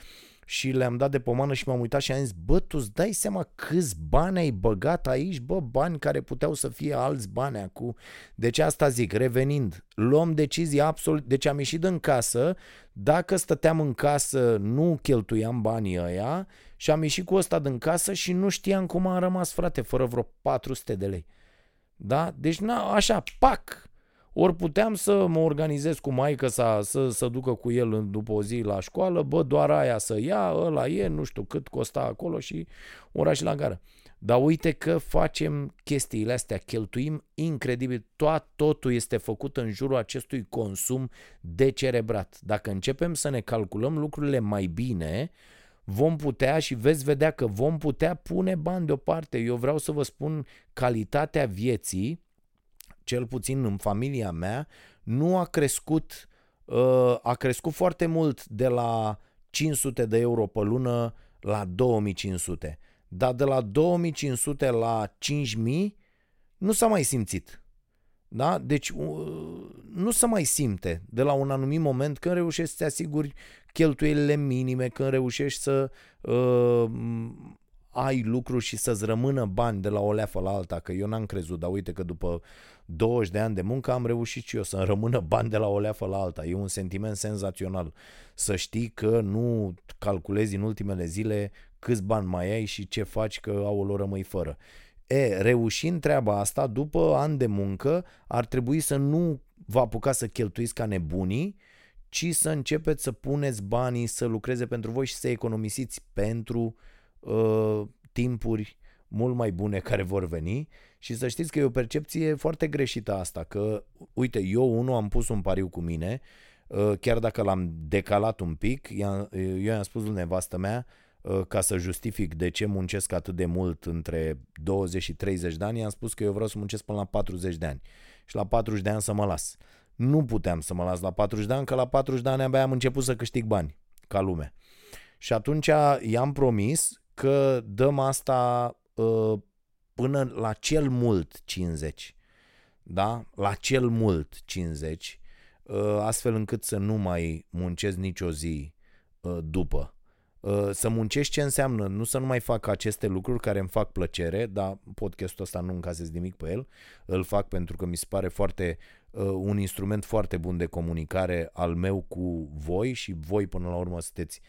și le-am dat de pomană și m-am uitat și am zis, bă, tu îți dai seama câți bani ai băgat aici, bă, bani care puteau să fie alți bani acum. Deci asta zic, revenind, luăm decizii absolut, deci am ieșit în casă, dacă stăteam în casă, nu cheltuiam banii ăia și am ieșit cu ăsta din casă și nu știam cum am rămas, frate, fără vreo 400 de lei. Da? Deci, na, așa, pac, ori puteam să mă organizez cu maică să, să, să ducă cu el după o zi la școală, bă, doar aia să ia, ăla e, nu știu cât costa acolo și ora și la gară. Dar uite că facem chestiile astea, cheltuim incredibil, tot, totul este făcut în jurul acestui consum decerebrat. Dacă începem să ne calculăm lucrurile mai bine, vom putea și veți vedea că vom putea pune bani deoparte. Eu vreau să vă spun calitatea vieții cel puțin în familia mea, nu a crescut, uh, a crescut foarte mult de la 500 de euro pe lună la 2500. Dar de la 2500 la 5000 nu s-a mai simțit. Da? Deci uh, nu se mai simte de la un anumit moment când reușești să te asiguri cheltuielile minime, când reușești să uh, ai lucruri și să-ți rămână bani de la o leafă la alta, că eu n-am crezut, dar uite că după 20 de ani de muncă am reușit și eu să-mi rămână bani de la o leafă la alta. E un sentiment senzațional. Să știi că nu calculezi în ultimele zile câți bani mai ai și ce faci că au o rămâi fără. E, reușind treaba asta, după ani de muncă, ar trebui să nu vă apucați să cheltuiți ca nebunii, ci să începeți să puneți banii să lucreze pentru voi și să economisiți pentru uh, timpuri mult mai bune [LAUGHS] care vor veni și să știți că e o percepție foarte greșită asta, că uite, eu unul am pus un pariu cu mine, uh, chiar dacă l-am decalat un pic, eu i-am spus lui nevastă mea, uh, ca să justific de ce muncesc atât de mult între 20 și 30 de ani, i-am spus că eu vreau să muncesc până la 40 de ani și la 40 de ani să mă las. Nu puteam să mă las la 40 de ani, că la 40 de ani abia am început să câștig bani, ca lume. Și atunci i-am promis că dăm asta uh, până la cel mult 50. Da? La cel mult 50, uh, astfel încât să nu mai muncesc nicio zi uh, după. Uh, să muncești ce înseamnă? Nu să nu mai fac aceste lucruri care îmi fac plăcere, dar podcastul ăsta nu încasez nimic pe el, îl fac pentru că mi se pare foarte un instrument foarte bun de comunicare al meu cu voi și voi până la urmă sunteți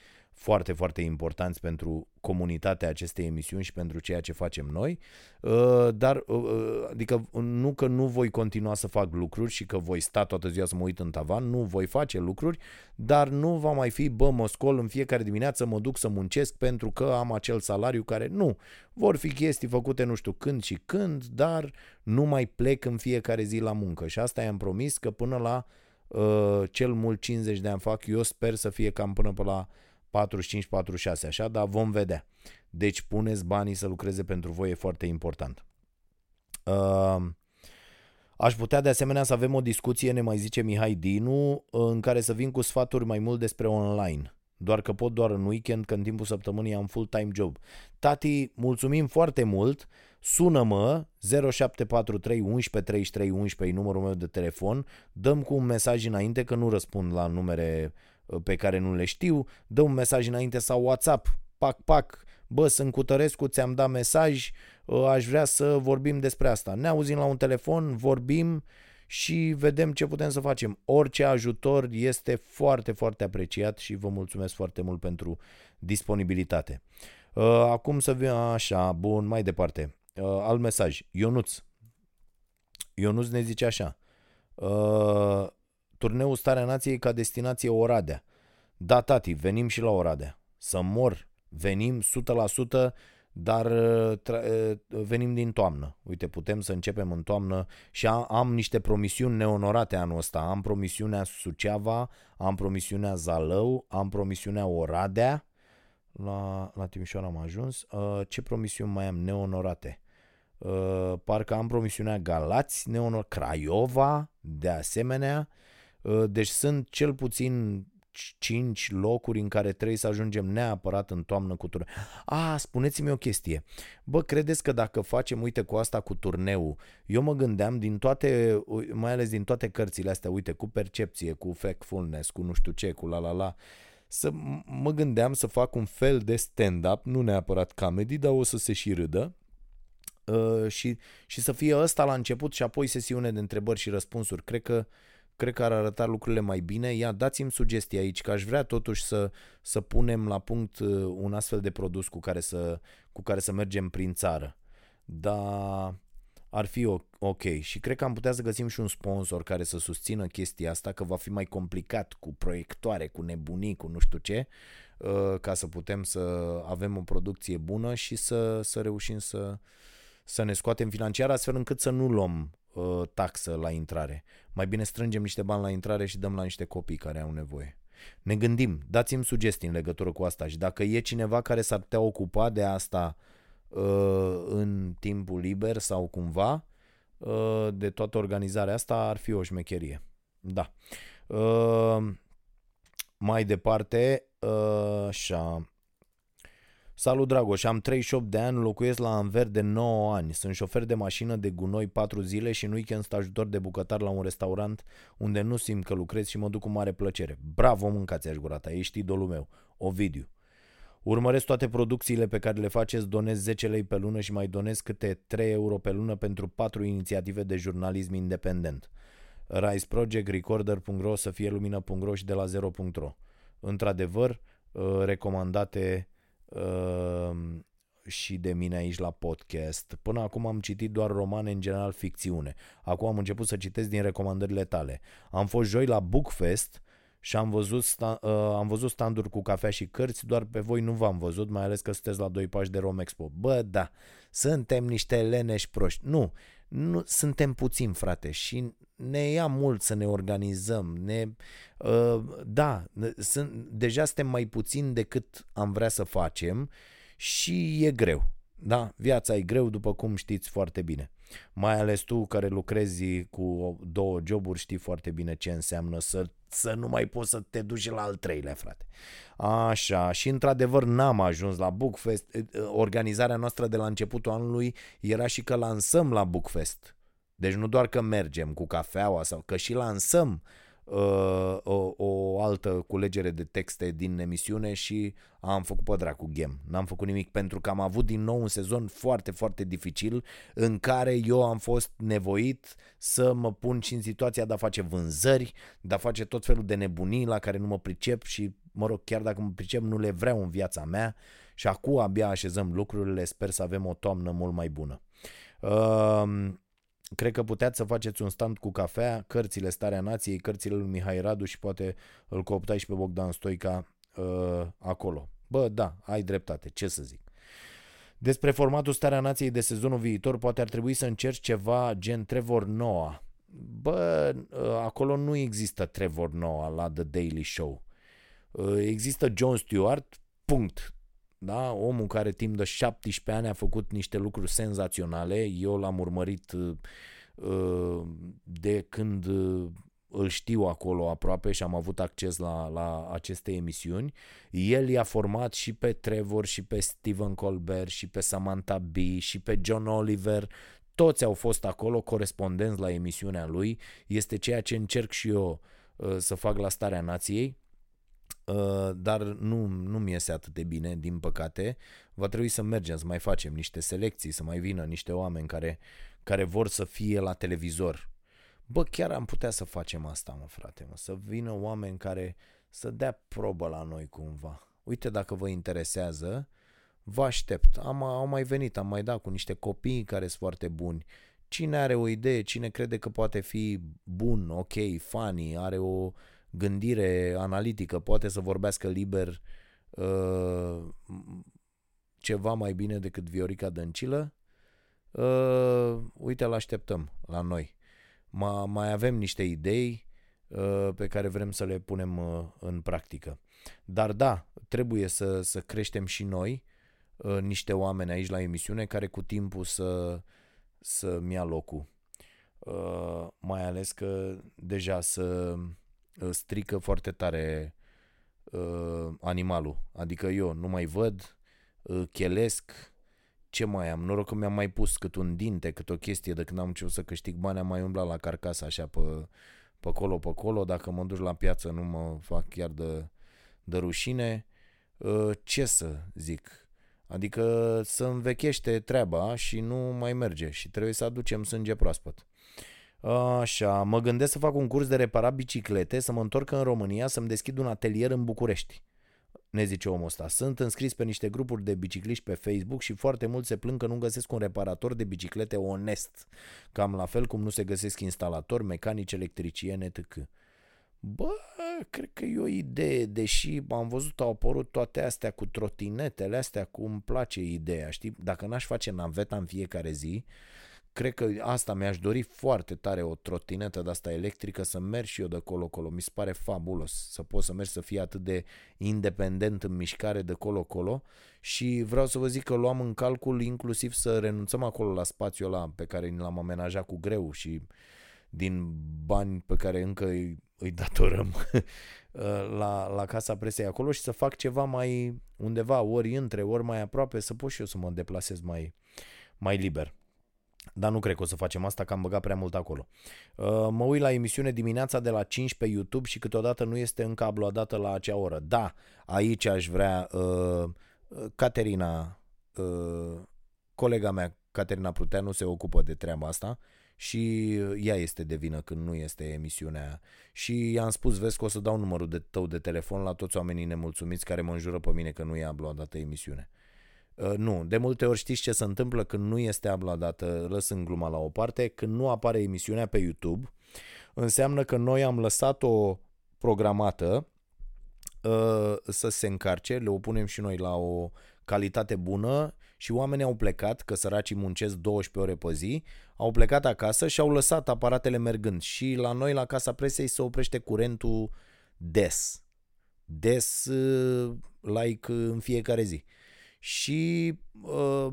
foarte, foarte importanți pentru comunitatea acestei emisiuni și pentru ceea ce facem noi, uh, dar uh, adică nu că nu voi continua să fac lucruri și că voi sta toată ziua să mă uit în tavan, nu voi face lucruri, dar nu va mai fi, bă, mă scol în fiecare dimineață, mă duc să muncesc pentru că am acel salariu care nu. Vor fi chestii făcute nu știu când și când, dar nu mai plec în fiecare zi la muncă și asta i-am promis că până la uh, cel mult 50 de ani fac, eu sper să fie cam până pe la 45-46, așa, dar vom vedea. Deci puneți banii să lucreze pentru voi, e foarte important. Uh, aș putea de asemenea să avem o discuție, ne mai zice Mihai Dinu, în care să vin cu sfaturi mai mult despre online. Doar că pot doar în weekend, că în timpul săptămânii am full-time job. Tati, mulțumim foarte mult. Sună-mă 0743 11 33 11 numărul meu de telefon. Dăm cu un mesaj înainte că nu răspund la numere Uh, pe care nu le știu, dă un mesaj înainte sau WhatsApp, pac, pac, bă, sunt Cutărescu, ți-am dat mesaj, uh, aș vrea să vorbim despre asta. Ne auzim la un telefon, vorbim și vedem ce putem să facem. Orice ajutor este foarte, foarte apreciat și vă mulțumesc foarte mult pentru disponibilitate. Uh, acum să vin așa, bun, mai departe. Alt mesaj. Ionuț. Ionuț ne zice așa turneul Starea Nației ca destinație Oradea. Da, tati, venim și la Oradea. Să mor, venim 100%, dar uh, venim din toamnă. Uite, putem să începem în toamnă și am, am niște promisiuni neonorate anul ăsta. Am promisiunea Suceava, am promisiunea Zalău, am promisiunea Oradea. La, la Timișoara am ajuns. Uh, ce promisiuni mai am neonorate? Uh, parcă am promisiunea Galați, neonor Craiova, de asemenea. Uh, deci sunt cel puțin 5 locuri în care trebuie să ajungem neapărat în toamnă cu turne. A, spuneți-mi o chestie. Bă, credeți că dacă facem, uite, cu asta cu turneul, eu mă gândeam din toate, mai ales din toate cărțile astea, uite, cu percepție, cu factfulness, cu nu știu ce, cu la la la, să mă gândeam să fac un fel de stand-up, nu neapărat comedy, dar o să se și râdă, uh, și, și să fie ăsta la început și apoi sesiune de întrebări și răspunsuri. Cred că uh, cred că ar arăta lucrurile mai bine. Ia, dați-mi sugestii aici, că aș vrea totuși să, să punem la punct uh, un astfel de produs cu care să, cu care să mergem prin țară. Dar ar fi ok și cred că am putea să găsim și un sponsor care să susțină chestia asta, că va fi mai complicat cu proiectoare, cu nebunii, cu nu știu ce, uh, ca să putem să avem o producție bună și să, să reușim să, să ne scoatem financiar astfel încât să nu luăm uh, taxă la intrare. Mai bine strângem niște bani la intrare și dăm la niște copii care au nevoie. Ne gândim, dați-mi sugestii în legătură cu asta și dacă e cineva care s-ar putea ocupa de asta uh, în timpul liber sau cumva, uh, de toată organizarea asta, ar fi o șmecherie. Da. Uh, mai departe, uh, așa, Salut Dragoș, am 38 de ani, locuiesc la Anver de 9 ani. Sunt șofer de mașină de gunoi 4 zile și în weekend sunt ajutor de bucătar la un restaurant unde nu simt că lucrez și mă duc cu mare plăcere. Bravo, mâncați aș gurata, ești idolul meu. Ovidiu. Urmăresc toate producțiile pe care le faceți, donez 10 lei pe lună și mai donez câte 3 euro pe lună pentru 4 inițiative de jurnalism independent. Rise Project, Recorder.ro, să fie lumină.ro și de la 0.ro. Într-adevăr, uh, recomandate Ehm, și de mine aici la podcast. Până acum am citit doar romane, în general ficțiune. Acum am început să citesc din recomandările tale. Am fost joi la Bookfest și am văzut, sta- uh, am văzut standuri cu cafea și cărți, doar pe voi nu v-am văzut, mai ales că sunteți la doi pași de Romexpo. Bă, da, suntem niște leneși proști. Nu, nu suntem puțini, frate, și ne ia mult să ne organizăm. Ne, uh, da, sunt, deja suntem mai puțini decât am vrea să facem și e greu. Da, viața e greu, după cum știți foarte bine. Mai ales tu care lucrezi cu două joburi știi foarte bine ce înseamnă să, să nu mai poți să te duci la al treilea, frate. Așa, și într-adevăr n-am ajuns la Bookfest. Organizarea noastră de la începutul anului era și că lansăm la Bookfest. Deci nu doar că mergem cu cafeaua sau că și lansăm uh, o, o altă culegere de texte din emisiune și am făcut pe dracu ghem. N-am făcut nimic pentru că am avut din nou un sezon foarte, foarte dificil în care eu am fost nevoit să mă pun și în situația de a face vânzări, de a face tot felul de nebunii la care nu mă pricep și mă rog, chiar dacă mă pricep, nu le vreau în viața mea și acum abia așezăm lucrurile, sper să avem o toamnă mult mai bună. Uh, cred că puteți să faceți un stand cu cafea, cărțile Starea Nației, cărțile lui Mihai Radu și poate îl cooptai și pe Bogdan Stoica uh, acolo. Bă, da, ai dreptate, ce să zic. Despre formatul Starea Nației de sezonul viitor, poate ar trebui să încerci ceva gen Trevor Noah. Bă, uh, acolo nu există Trevor Noah la The Daily Show. Uh, există John Stewart, punct. Da? Omul care timp de 17 ani a făcut niște lucruri senzaționale. Eu l-am urmărit uh, de când îl știu acolo aproape și am avut acces la, la aceste emisiuni. El i-a format și pe Trevor, și pe Stephen Colbert, și pe Samantha Bee, și pe John Oliver. Toți au fost acolo corespondenți la emisiunea lui. Este ceea ce încerc și eu uh, să fac la Starea Nației. Uh, dar nu, nu mi iese atât de bine, din păcate. Va trebui să mergem, să mai facem niște selecții, să mai vină niște oameni care, care vor să fie la televizor Bă, chiar am putea să facem asta, mă, frate, mă, să vină oameni care să dea probă la noi cumva. Uite, dacă vă interesează, vă aștept. Am, au mai venit, am mai dat cu niște copii care sunt foarte buni. Cine are o idee, cine crede că poate fi bun, ok, funny, are o gândire analitică, poate să vorbească liber uh, ceva mai bine decât Viorica Dăncilă, uh, uite, îl așteptăm la noi ma, mai avem niște idei uh, pe care vrem să le punem uh, în practică. Dar da, trebuie să, să creștem și noi uh, niște oameni aici la emisiune care cu timpul să, să-mi ia locul. Uh, mai ales că deja să uh, strică foarte tare uh, animalul. Adică eu nu mai văd, uh, chelesc, ce mai am? Noroc că mi-am mai pus cât un dinte, cât o chestie de când am început să câștig bani, am mai umblat la carcasă așa pe, pe acolo, pe acolo. Dacă mă duc la piață nu mă fac chiar de, de rușine. Ă, ce să zic? Adică să învechește treaba și nu mai merge și trebuie să aducem sânge proaspăt. Așa, mă gândesc să fac un curs de reparat biciclete, să mă întorc în România, să-mi deschid un atelier în București ne zice omul ăsta. Sunt înscris pe niște grupuri de bicicliști pe Facebook și foarte mulți se plâng că nu găsesc un reparator de biciclete onest. Cam la fel cum nu se găsesc instalatori, mecanici, electricieni, etc. Bă, cred că e o idee, deși am văzut au apărut toate astea cu trotinetele astea, cum îmi place ideea, știi? Dacă n-aș face naveta în fiecare zi, cred că asta mi-aș dori foarte tare, o trotinetă de asta electrică, să merg și eu de colo-colo. Mi se pare fabulos să pot să merg să fie atât de independent în mișcare de colo-colo și vreau să vă zic că luam în calcul inclusiv să renunțăm acolo la spațiul ăla pe care l-am amenajat cu greu și din bani pe care încă îi, îi datorăm [LAUGHS] la, la casa presei acolo și să fac ceva mai undeva, ori între, ori mai aproape, să pot și eu să mă deplasez mai, mai liber. Dar nu cred că o să facem asta, că am băgat prea mult acolo. Uh, mă uit la emisiune dimineața de la 5 pe YouTube și câteodată nu este încă uploadată la acea oră. Da, aici aș vrea uh, Caterina, uh, colega mea, Caterina Pruteanu, se ocupă de treaba asta și ea este de vină când nu este emisiunea și i-am spus, vezi că o să dau numărul de tău de telefon la toți oamenii nemulțumiți care mă înjură pe mine că nu e uploadată emisiune. Uh, nu, de multe ori știți ce se întâmplă când nu este abladată, lăsând gluma la o parte, când nu apare emisiunea pe YouTube, înseamnă că noi am lăsat-o programată uh, să se încarce, le opunem și noi la o calitate bună și oamenii au plecat, că săracii muncesc 12 ore pe zi, au plecat acasă și au lăsat aparatele mergând și la noi la Casa Presei se oprește curentul des. Des, uh, like în fiecare zi și uh,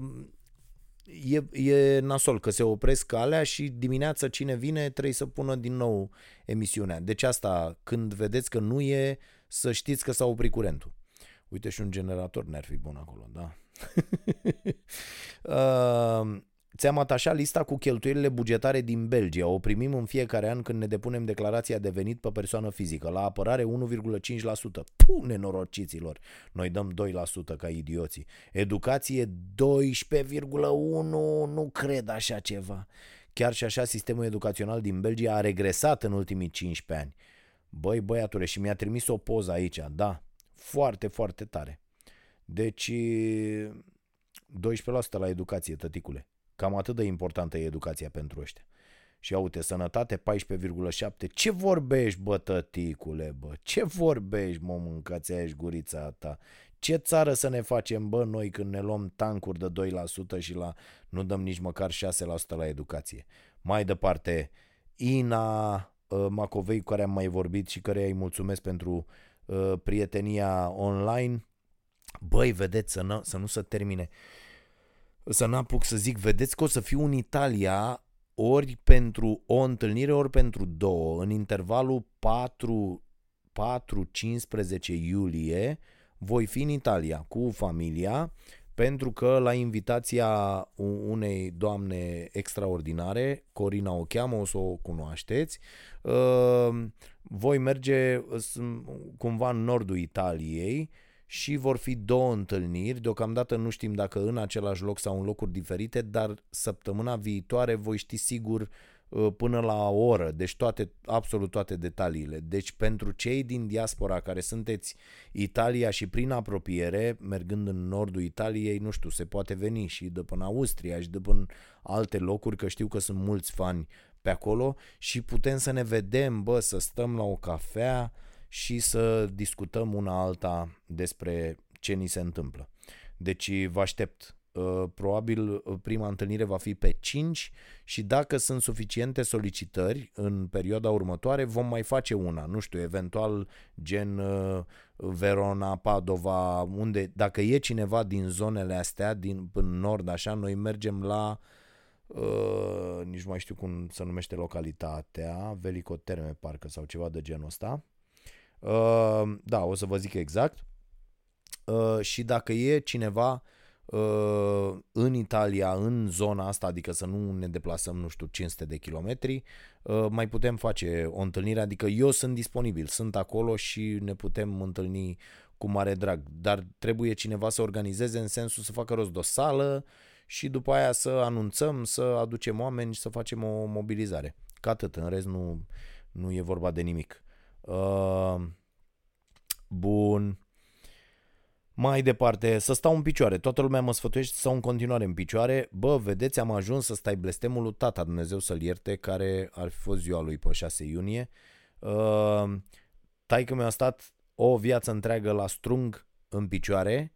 e, e nasol că se opresc alea și dimineața cine vine trebuie să pună din nou emisiunea. Deci asta, când vedeți că nu e, să știți că s-a oprit curentul. Uite și un generator n-ar fi bun acolo, da. uh, [LAUGHS] Ți-am atașat lista cu cheltuielile bugetare din Belgia. O primim în fiecare an când ne depunem declarația de venit pe persoană fizică. La apărare 1,5%. Puh, nenorociților! Noi dăm 2% ca idioții. Educație 12,1%. Nu cred așa ceva. Chiar și așa sistemul educațional din Belgia a regresat în ultimii 15 ani. Băi, băiatule, și mi-a trimis o poză aici, da, Foarte, foarte tare. Deci 12% la educație, tăticule. Cam atât de importantă e educația pentru ăștia. Și uite, sănătate 14,7. Ce vorbești, bă, tăticule, bă? Ce vorbești, mă, mâncați aici gurița ta? Ce țară să ne facem, bă, noi când ne luăm tancuri de 2% și la nu dăm nici măcar 6% la educație? Mai departe, Ina uh, Macovei, cu care am mai vorbit și care îi mulțumesc pentru uh, prietenia online. Băi, vedeți, să, nu, să nu se termine. Să n-apuc să zic, vedeți că o să fiu în Italia ori pentru o întâlnire, ori pentru două, în intervalul 4-15 iulie, voi fi în Italia cu familia, pentru că la invitația unei doamne extraordinare, Corina o cheamă, o să o cunoașteți, uh, voi merge cumva în nordul Italiei și vor fi două întâlniri. Deocamdată nu știm dacă în același loc sau în locuri diferite, dar săptămâna viitoare voi ști sigur uh, până la o oră, deci toate, absolut toate detaliile. Deci pentru cei din diaspora care sunteți Italia și prin apropiere, mergând în nordul Italiei, nu știu, se poate veni și de până Austria și de până alte locuri, că știu că sunt mulți fani pe acolo și putem să ne vedem, bă, să stăm la o cafea, și să discutăm una alta despre ce ni se întâmplă. Deci vă aștept. Uh, probabil uh, prima întâlnire va fi pe 5 și dacă sunt suficiente solicitări în perioada următoare vom mai face una, nu știu, eventual gen uh, Verona, Padova, unde dacă e cineva din zonele astea, din până nord așa, noi mergem la uh, nici nu mai știu cum se numește localitatea, Velicoterme parcă sau ceva de genul ăsta Uh, da, o să vă zic exact. Uh, și dacă e cineva uh, în Italia, în zona asta, adică să nu ne deplasăm, nu știu, 500 de kilometri, uh, mai putem face o întâlnire, adică eu sunt disponibil, sunt acolo și ne putem întâlni cu mare drag, dar trebuie cineva să organizeze în sensul să facă rost de o sală și după aia să anunțăm, să aducem oameni și să facem o mobilizare. Ca atât, în rest nu, nu e vorba de nimic. Uh, bun. Mai departe, să stau în picioare. Toată lumea mă sfătuiește să stau în continuare în picioare. Bă, vedeți, am ajuns să stai blestemul lui tata, Dumnezeu să-l ierte, care ar fi fost ziua lui pe 6 iunie. Uh, taică mi-a stat o viață întreagă la strung în picioare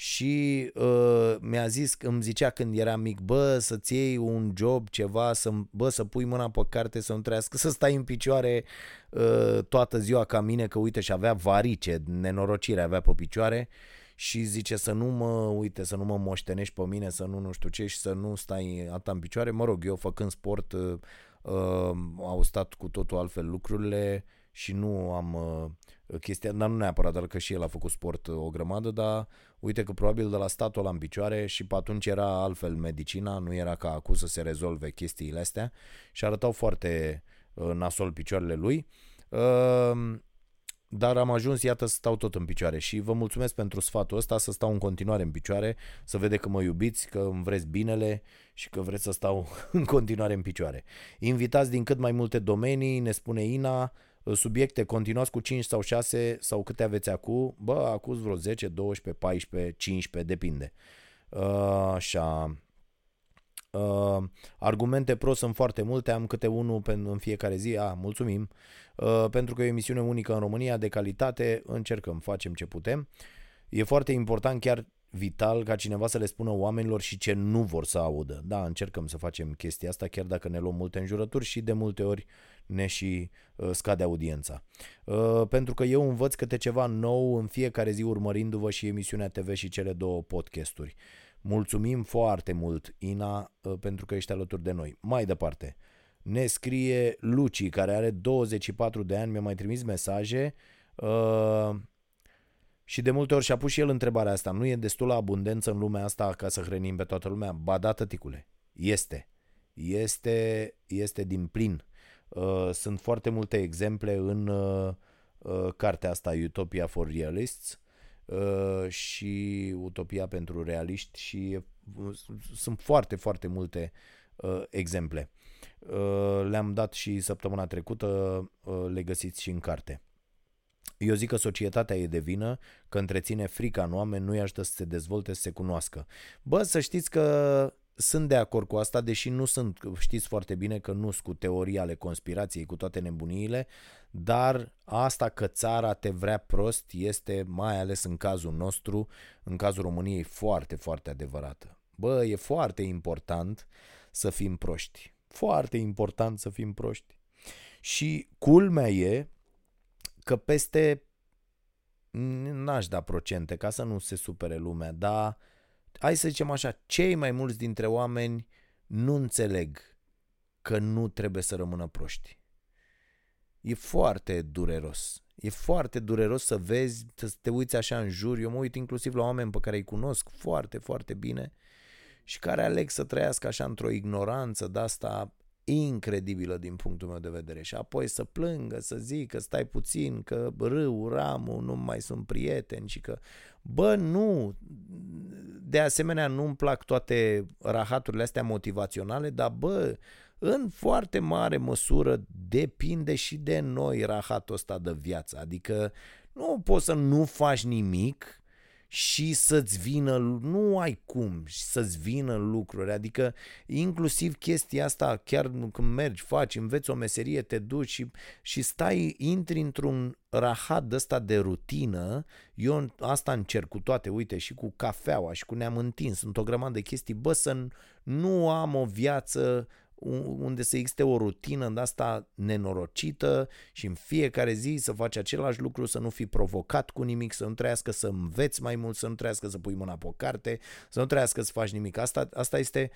și uh, mi-a zis, îmi zicea când era mic, bă, să-ți iei un job, ceva, să, bă, să pui mâna pe carte, să nu trească, să stai în picioare uh, toată ziua ca mine, că uite și avea varice, nenorocire avea pe picioare și zice să nu mă, uite, să nu mă moștenești pe mine, să nu nu știu ce și să nu stai atât în picioare. Mă rog, eu făcând sport uh, uh, au stat cu totul altfel lucrurile și nu am uh, chestia, dar nu neapărat, dar că și el a făcut sport uh, o grămadă, dar uite că probabil de la statul la în picioare și pe atunci era altfel medicina, nu era ca acum să se rezolve chestiile astea și arătau foarte uh, nasol picioarele lui. Uh, dar am ajuns, iată, să stau tot în picioare și vă mulțumesc pentru sfatul ăsta, să stau în continuare în picioare, să vede că mă iubiți, că îmi vreți binele și că vreți să stau [LAUGHS] în continuare în picioare. Invitați din cât mai multe domenii, ne spune Ina, subiecte, continuați cu 5 sau 6 sau câte aveți acum, bă, acuz vreo 10, 12, 14, 15, depinde. Uh, așa. Uh, argumente pro sunt foarte multe, am câte unul în fiecare zi, a, mulțumim, uh, pentru că e o emisiune unică în România, de calitate, încercăm, facem ce putem. E foarte important chiar vital ca cineva să le spună oamenilor și ce nu vor să audă. Da, încercăm să facem chestia asta, chiar dacă ne luăm multe înjurături și de multe ori ne și uh, scade audiența. Uh, pentru că eu învăț câte ceva nou în fiecare zi urmărindu-vă și emisiunea TV și cele două podcasturi. Mulțumim foarte mult, Ina, uh, pentru că ești alături de noi. Mai departe, ne scrie Luci, care are 24 de ani, mi-a mai trimis mesaje. Uh, și de multe ori și-a pus și el întrebarea asta. Nu e destulă abundență în lumea asta ca să hrănim pe toată lumea? Ba da, tăticule. Este. Este, este din plin. Uh, sunt foarte multe exemple în uh, uh, cartea asta Utopia for Realists uh, și Utopia pentru realiști și uh, sunt foarte, foarte multe uh, exemple. Uh, le-am dat și săptămâna trecută, uh, le găsiți și în carte. Eu zic că societatea e de vină, că întreține frica în oameni, nu-i ajută să se dezvolte, să se cunoască. Bă, să știți că sunt de acord cu asta, deși nu sunt, știți foarte bine că nu sunt cu teorii ale conspirației, cu toate nebuniile, dar asta că țara te vrea prost este, mai ales în cazul nostru, în cazul României, foarte, foarte adevărată. Bă, e foarte important să fim proști. Foarte important să fim proști. Și culmea e că peste n-aș da procente ca să nu se supere lumea, dar hai să zicem așa, cei mai mulți dintre oameni nu înțeleg că nu trebuie să rămână proști. E foarte dureros. E foarte dureros să vezi, să te uiți așa în jur. Eu mă uit inclusiv la oameni pe care îi cunosc foarte, foarte bine și care aleg să trăiască așa într-o ignoranță de asta incredibilă din punctul meu de vedere. Și apoi să plângă, să zică stai puțin că râu, ramul nu mai sunt prieteni și că bă nu. De asemenea nu-mi plac toate rahaturile astea motivaționale dar bă în foarte mare măsură depinde și de noi rahatul ăsta de viață. Adică nu poți să nu faci nimic și să-ți vină, nu ai cum să-ți vină lucruri, adică inclusiv chestia asta, chiar când mergi, faci, înveți o meserie, te duci și, și stai, intri într-un rahat de ăsta de rutină, eu asta încerc cu toate, uite, și cu cafeaua și cu ne-am întins, sunt o grămadă de chestii, bă, să nu am o viață unde să existe o rutină de asta nenorocită și în fiecare zi să faci același lucru, să nu fii provocat cu nimic, să nu trăiască să înveți mai mult, să nu trăiască să pui mâna pe o carte, să nu trăiască să faci nimic. Asta, asta este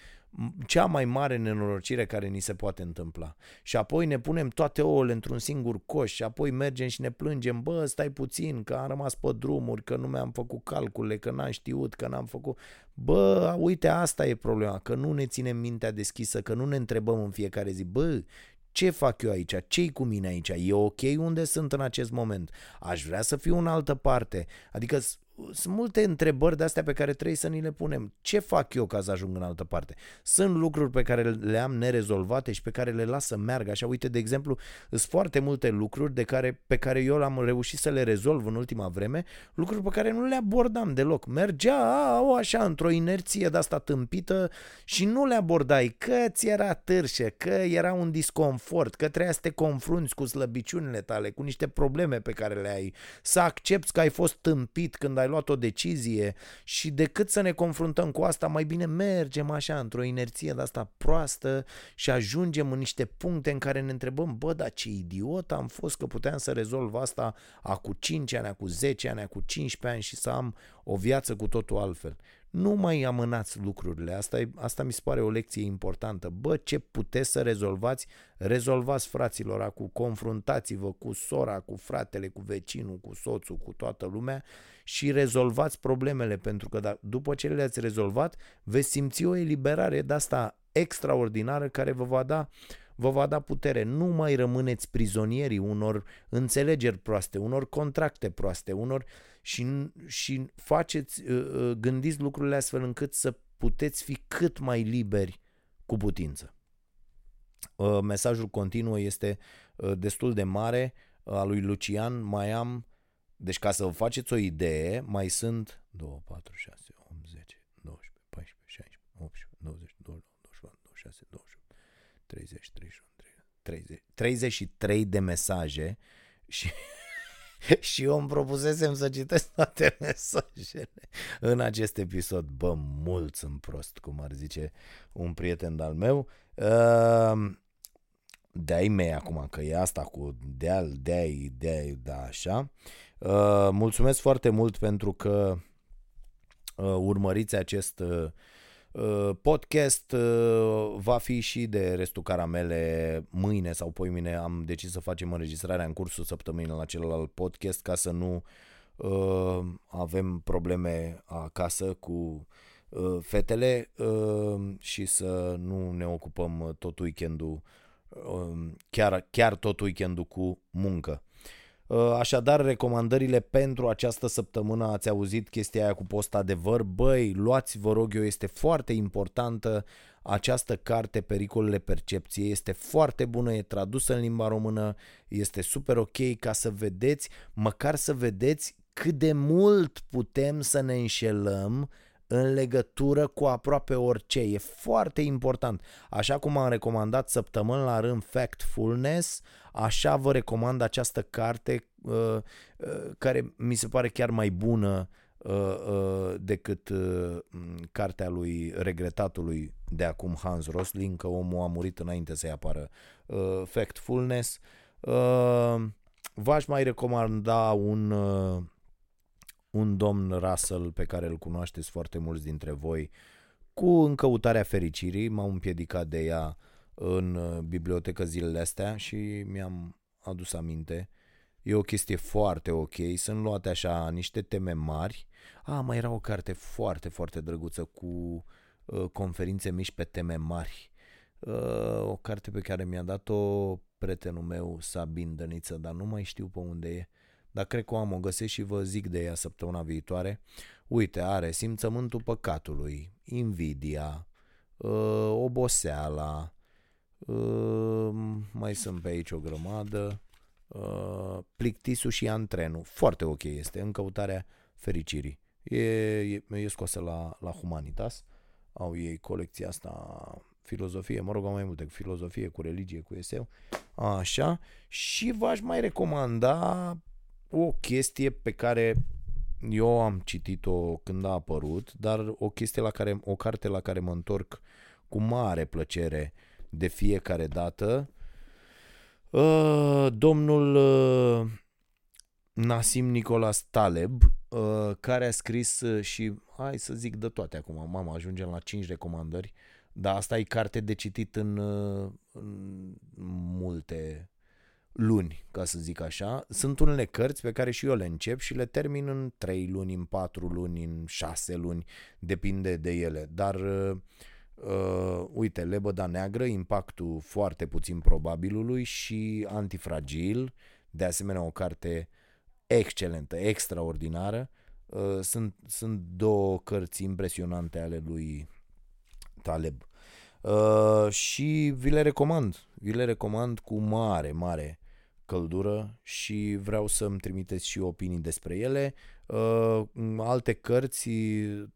cea mai mare nenorocire care ni se poate întâmpla. Și apoi ne punem toate ouăle într-un singur coș și apoi mergem și ne plângem, bă, stai puțin, că am rămas pe drumuri, că nu mi-am făcut calcule, că n-am știut, că n-am făcut... Bă, uite, asta e problema, că nu ne ținem mintea deschisă, că nu ne întrebăm în fiecare zi, bă, ce fac eu aici? Ce-i cu mine aici? E ok unde sunt în acest moment? Aș vrea să fiu în altă parte. Adică sunt multe întrebări de astea pe care trebuie să ni le punem. Ce fac eu ca să ajung în altă parte? Sunt lucruri pe care le am nerezolvate și pe care le las să meargă. Așa, uite, de exemplu, sunt foarte multe lucruri de care, pe care eu l-am reușit să le rezolv în ultima vreme, lucruri pe care nu le abordam deloc. Mergea a, o, așa, într-o inerție de asta tâmpită și nu le abordai, că ți era târșe, că era un disconfort, că trebuia să te confrunți cu slăbiciunile tale, cu niște probleme pe care le ai, să accepti că ai fost tâmpit când ai ai luat o decizie și decât să ne confruntăm cu asta, mai bine mergem așa într-o inerție de asta proastă și ajungem în niște puncte în care ne întrebăm, bă, dar ce idiot am fost că puteam să rezolv asta cu 5 ani, cu 10 ani, cu 15 ani și să am o viață cu totul altfel. Nu mai amânați lucrurile, asta, e, asta mi se pare o lecție importantă. Bă, ce puteți să rezolvați, rezolvați fraților, acum confruntați-vă cu sora, cu fratele, cu vecinul, cu soțul, cu toată lumea și rezolvați problemele, pentru că da, după ce le-ați rezolvat, veți simți o eliberare de asta extraordinară care vă va da vă va da putere. Nu mai rămâneți prizonierii unor înțelegeri proaste, unor contracte proaste, unor și, și faceți, uh, uh, gândiți lucrurile astfel încât să puteți fi cât mai liberi cu putință. Uh, mesajul continuu este destul de mare al lui Lucian. Mai am, deci ca să vă faceți o idee, mai sunt 2, 4, 6, 8, 10, 12, 14, 16, 18, 20, 22, 24, 26, 28, 30, 31, 30, 33 de mesaje [LAUGHS] și [LAUGHS] și eu îmi propusesem să citesc toate mesajele în acest episod. Bă, mult sunt prost, cum ar zice un prieten al meu. Uh, de-ai mei acum, că e asta cu de-al, de-ai, de-ai, da, așa. Uh, mulțumesc foarte mult pentru că uh, urmăriți acest uh, Uh, podcast uh, va fi și de restul caramele mâine sau poimine am decis să facem înregistrarea în cursul săptămânii la celălalt podcast ca să nu uh, avem probleme acasă cu uh, fetele uh, și să nu ne ocupăm tot weekendul uh, chiar, chiar tot weekendul cu muncă. Uh, așadar, recomandările pentru această săptămână, ați auzit chestia aia cu post adevăr, băi, luați, vă rog eu, este foarte importantă. Această carte, Pericolele Percepției, este foarte bună, e tradusă în limba română, este super ok ca să vedeți, măcar să vedeți cât de mult putem să ne înșelăm în legătură cu aproape orice. E foarte important. Așa cum am recomandat săptămâni la rând Factfulness, așa vă recomand această carte uh, uh, care mi se pare chiar mai bună uh, uh, decât uh, cartea lui regretatului de acum Hans Rosling, că omul a murit înainte să-i apară uh, Factfulness. Uh, v-aș mai recomanda un uh, un domn Russell pe care îl cunoașteți foarte mulți dintre voi cu În căutarea fericirii, m-am împiedicat de ea în uh, bibliotecă zilele astea și mi-am adus aminte. E o chestie foarte ok, sunt luate așa niște teme mari. A, mai era o carte foarte, foarte drăguță cu uh, conferințe mici pe teme mari. Uh, o carte pe care mi-a dat-o prietenul meu, Sabin Dăniță, dar nu mai știu pe unde e. Uh, dar cred că o am, o găsesc și vă zic de ea săptămâna viitoare. Uite, are simțământul păcatului, invidia, uh, oboseala, uh, mai sunt pe aici o grămadă, uh, plictisul și antrenul. Foarte ok este, în căutarea fericirii. E, e, e scoasă la, la Humanitas, au ei colecția asta filozofie, mă rog, mai multe, cu filozofie, cu religie, cu eseu, așa, și v-aș mai recomanda o chestie pe care eu am citit-o când a apărut, dar o chestie la care, o carte la care mă întorc cu mare plăcere de fiecare dată. Uh, domnul uh, Nasim Nicolas Taleb, uh, care a scris uh, și, hai să zic de toate acum, mama, ajungem la 5 recomandări, dar asta e carte de citit în, uh, în multe luni, ca să zic așa. Sunt unele cărți pe care și eu le încep și le termin în 3 luni, în 4 luni, în 6 luni, depinde de ele. Dar, uh, uh, uite, Lebăda Neagră, impactul foarte puțin probabilului și Antifragil, de asemenea o carte excelentă, extraordinară. Uh, sunt, sunt două cărți impresionante ale lui Taleb. Uh, și vi le recomand, vi le recomand cu mare, mare căldură și vreau să-mi trimiteți și opinii despre ele. Uh, alte cărți,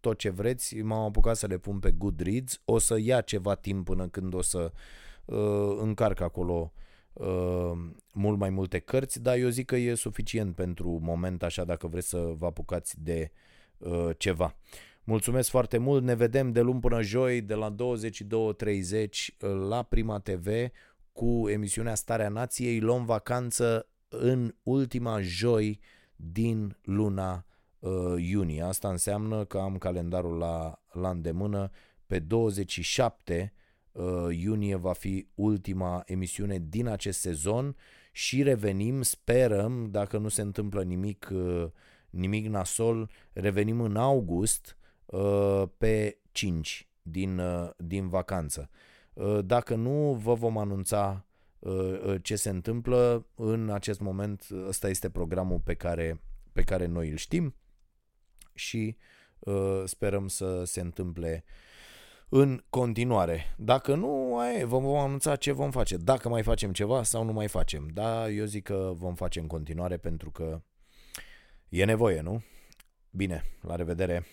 tot ce vreți, m-am apucat să le pun pe Goodreads. O să ia ceva timp până când o să uh, încarc acolo uh, mult mai multe cărți, dar eu zic că e suficient pentru moment așa dacă vreți să vă apucați de uh, ceva. Mulțumesc foarte mult, ne vedem de luni până joi de la 22.30 la Prima TV cu emisiunea Starea Nației, luăm vacanță în ultima joi din luna uh, iunie. Asta înseamnă că am calendarul la, la îndemână. Pe 27 uh, iunie va fi ultima emisiune din acest sezon și revenim, sperăm, dacă nu se întâmplă nimic, uh, nimic nasol, revenim în august uh, pe 5 din, uh, din vacanță. Uh, dacă nu, vă vom anunța uh, uh, ce se întâmplă. În acest moment, ăsta este programul pe care, pe care noi îl știm și sperăm să se întâmple în continuare. Dacă nu, vă vom anunța ce vom face. Dacă mai facem ceva sau nu mai facem. Da, eu zic că vom face în continuare pentru că e nevoie, nu? Bine, la revedere!